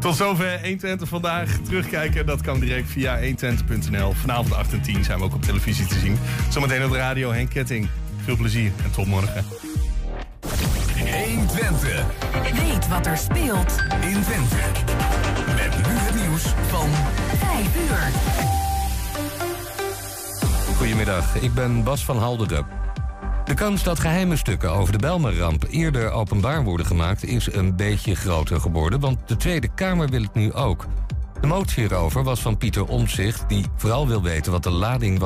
Tot zover 120 vandaag. Terugkijken, dat kan direct via 120.nl. Vanavond 8 en 10 zijn we ook op televisie te zien. Zometeen op de radio Henk Ketting. Veel plezier en tot morgen. 120. Weet wat er speelt in Twente. Met nu het nieuws van 5 uur. Goedemiddag, ik ben Bas van Halderen. De kans dat geheime stukken over de Belmerramp eerder openbaar worden gemaakt is een beetje groter geworden, want de Tweede Kamer wil het nu ook. De motie hierover was van Pieter Omtzigt, die vooral wil weten wat de lading was.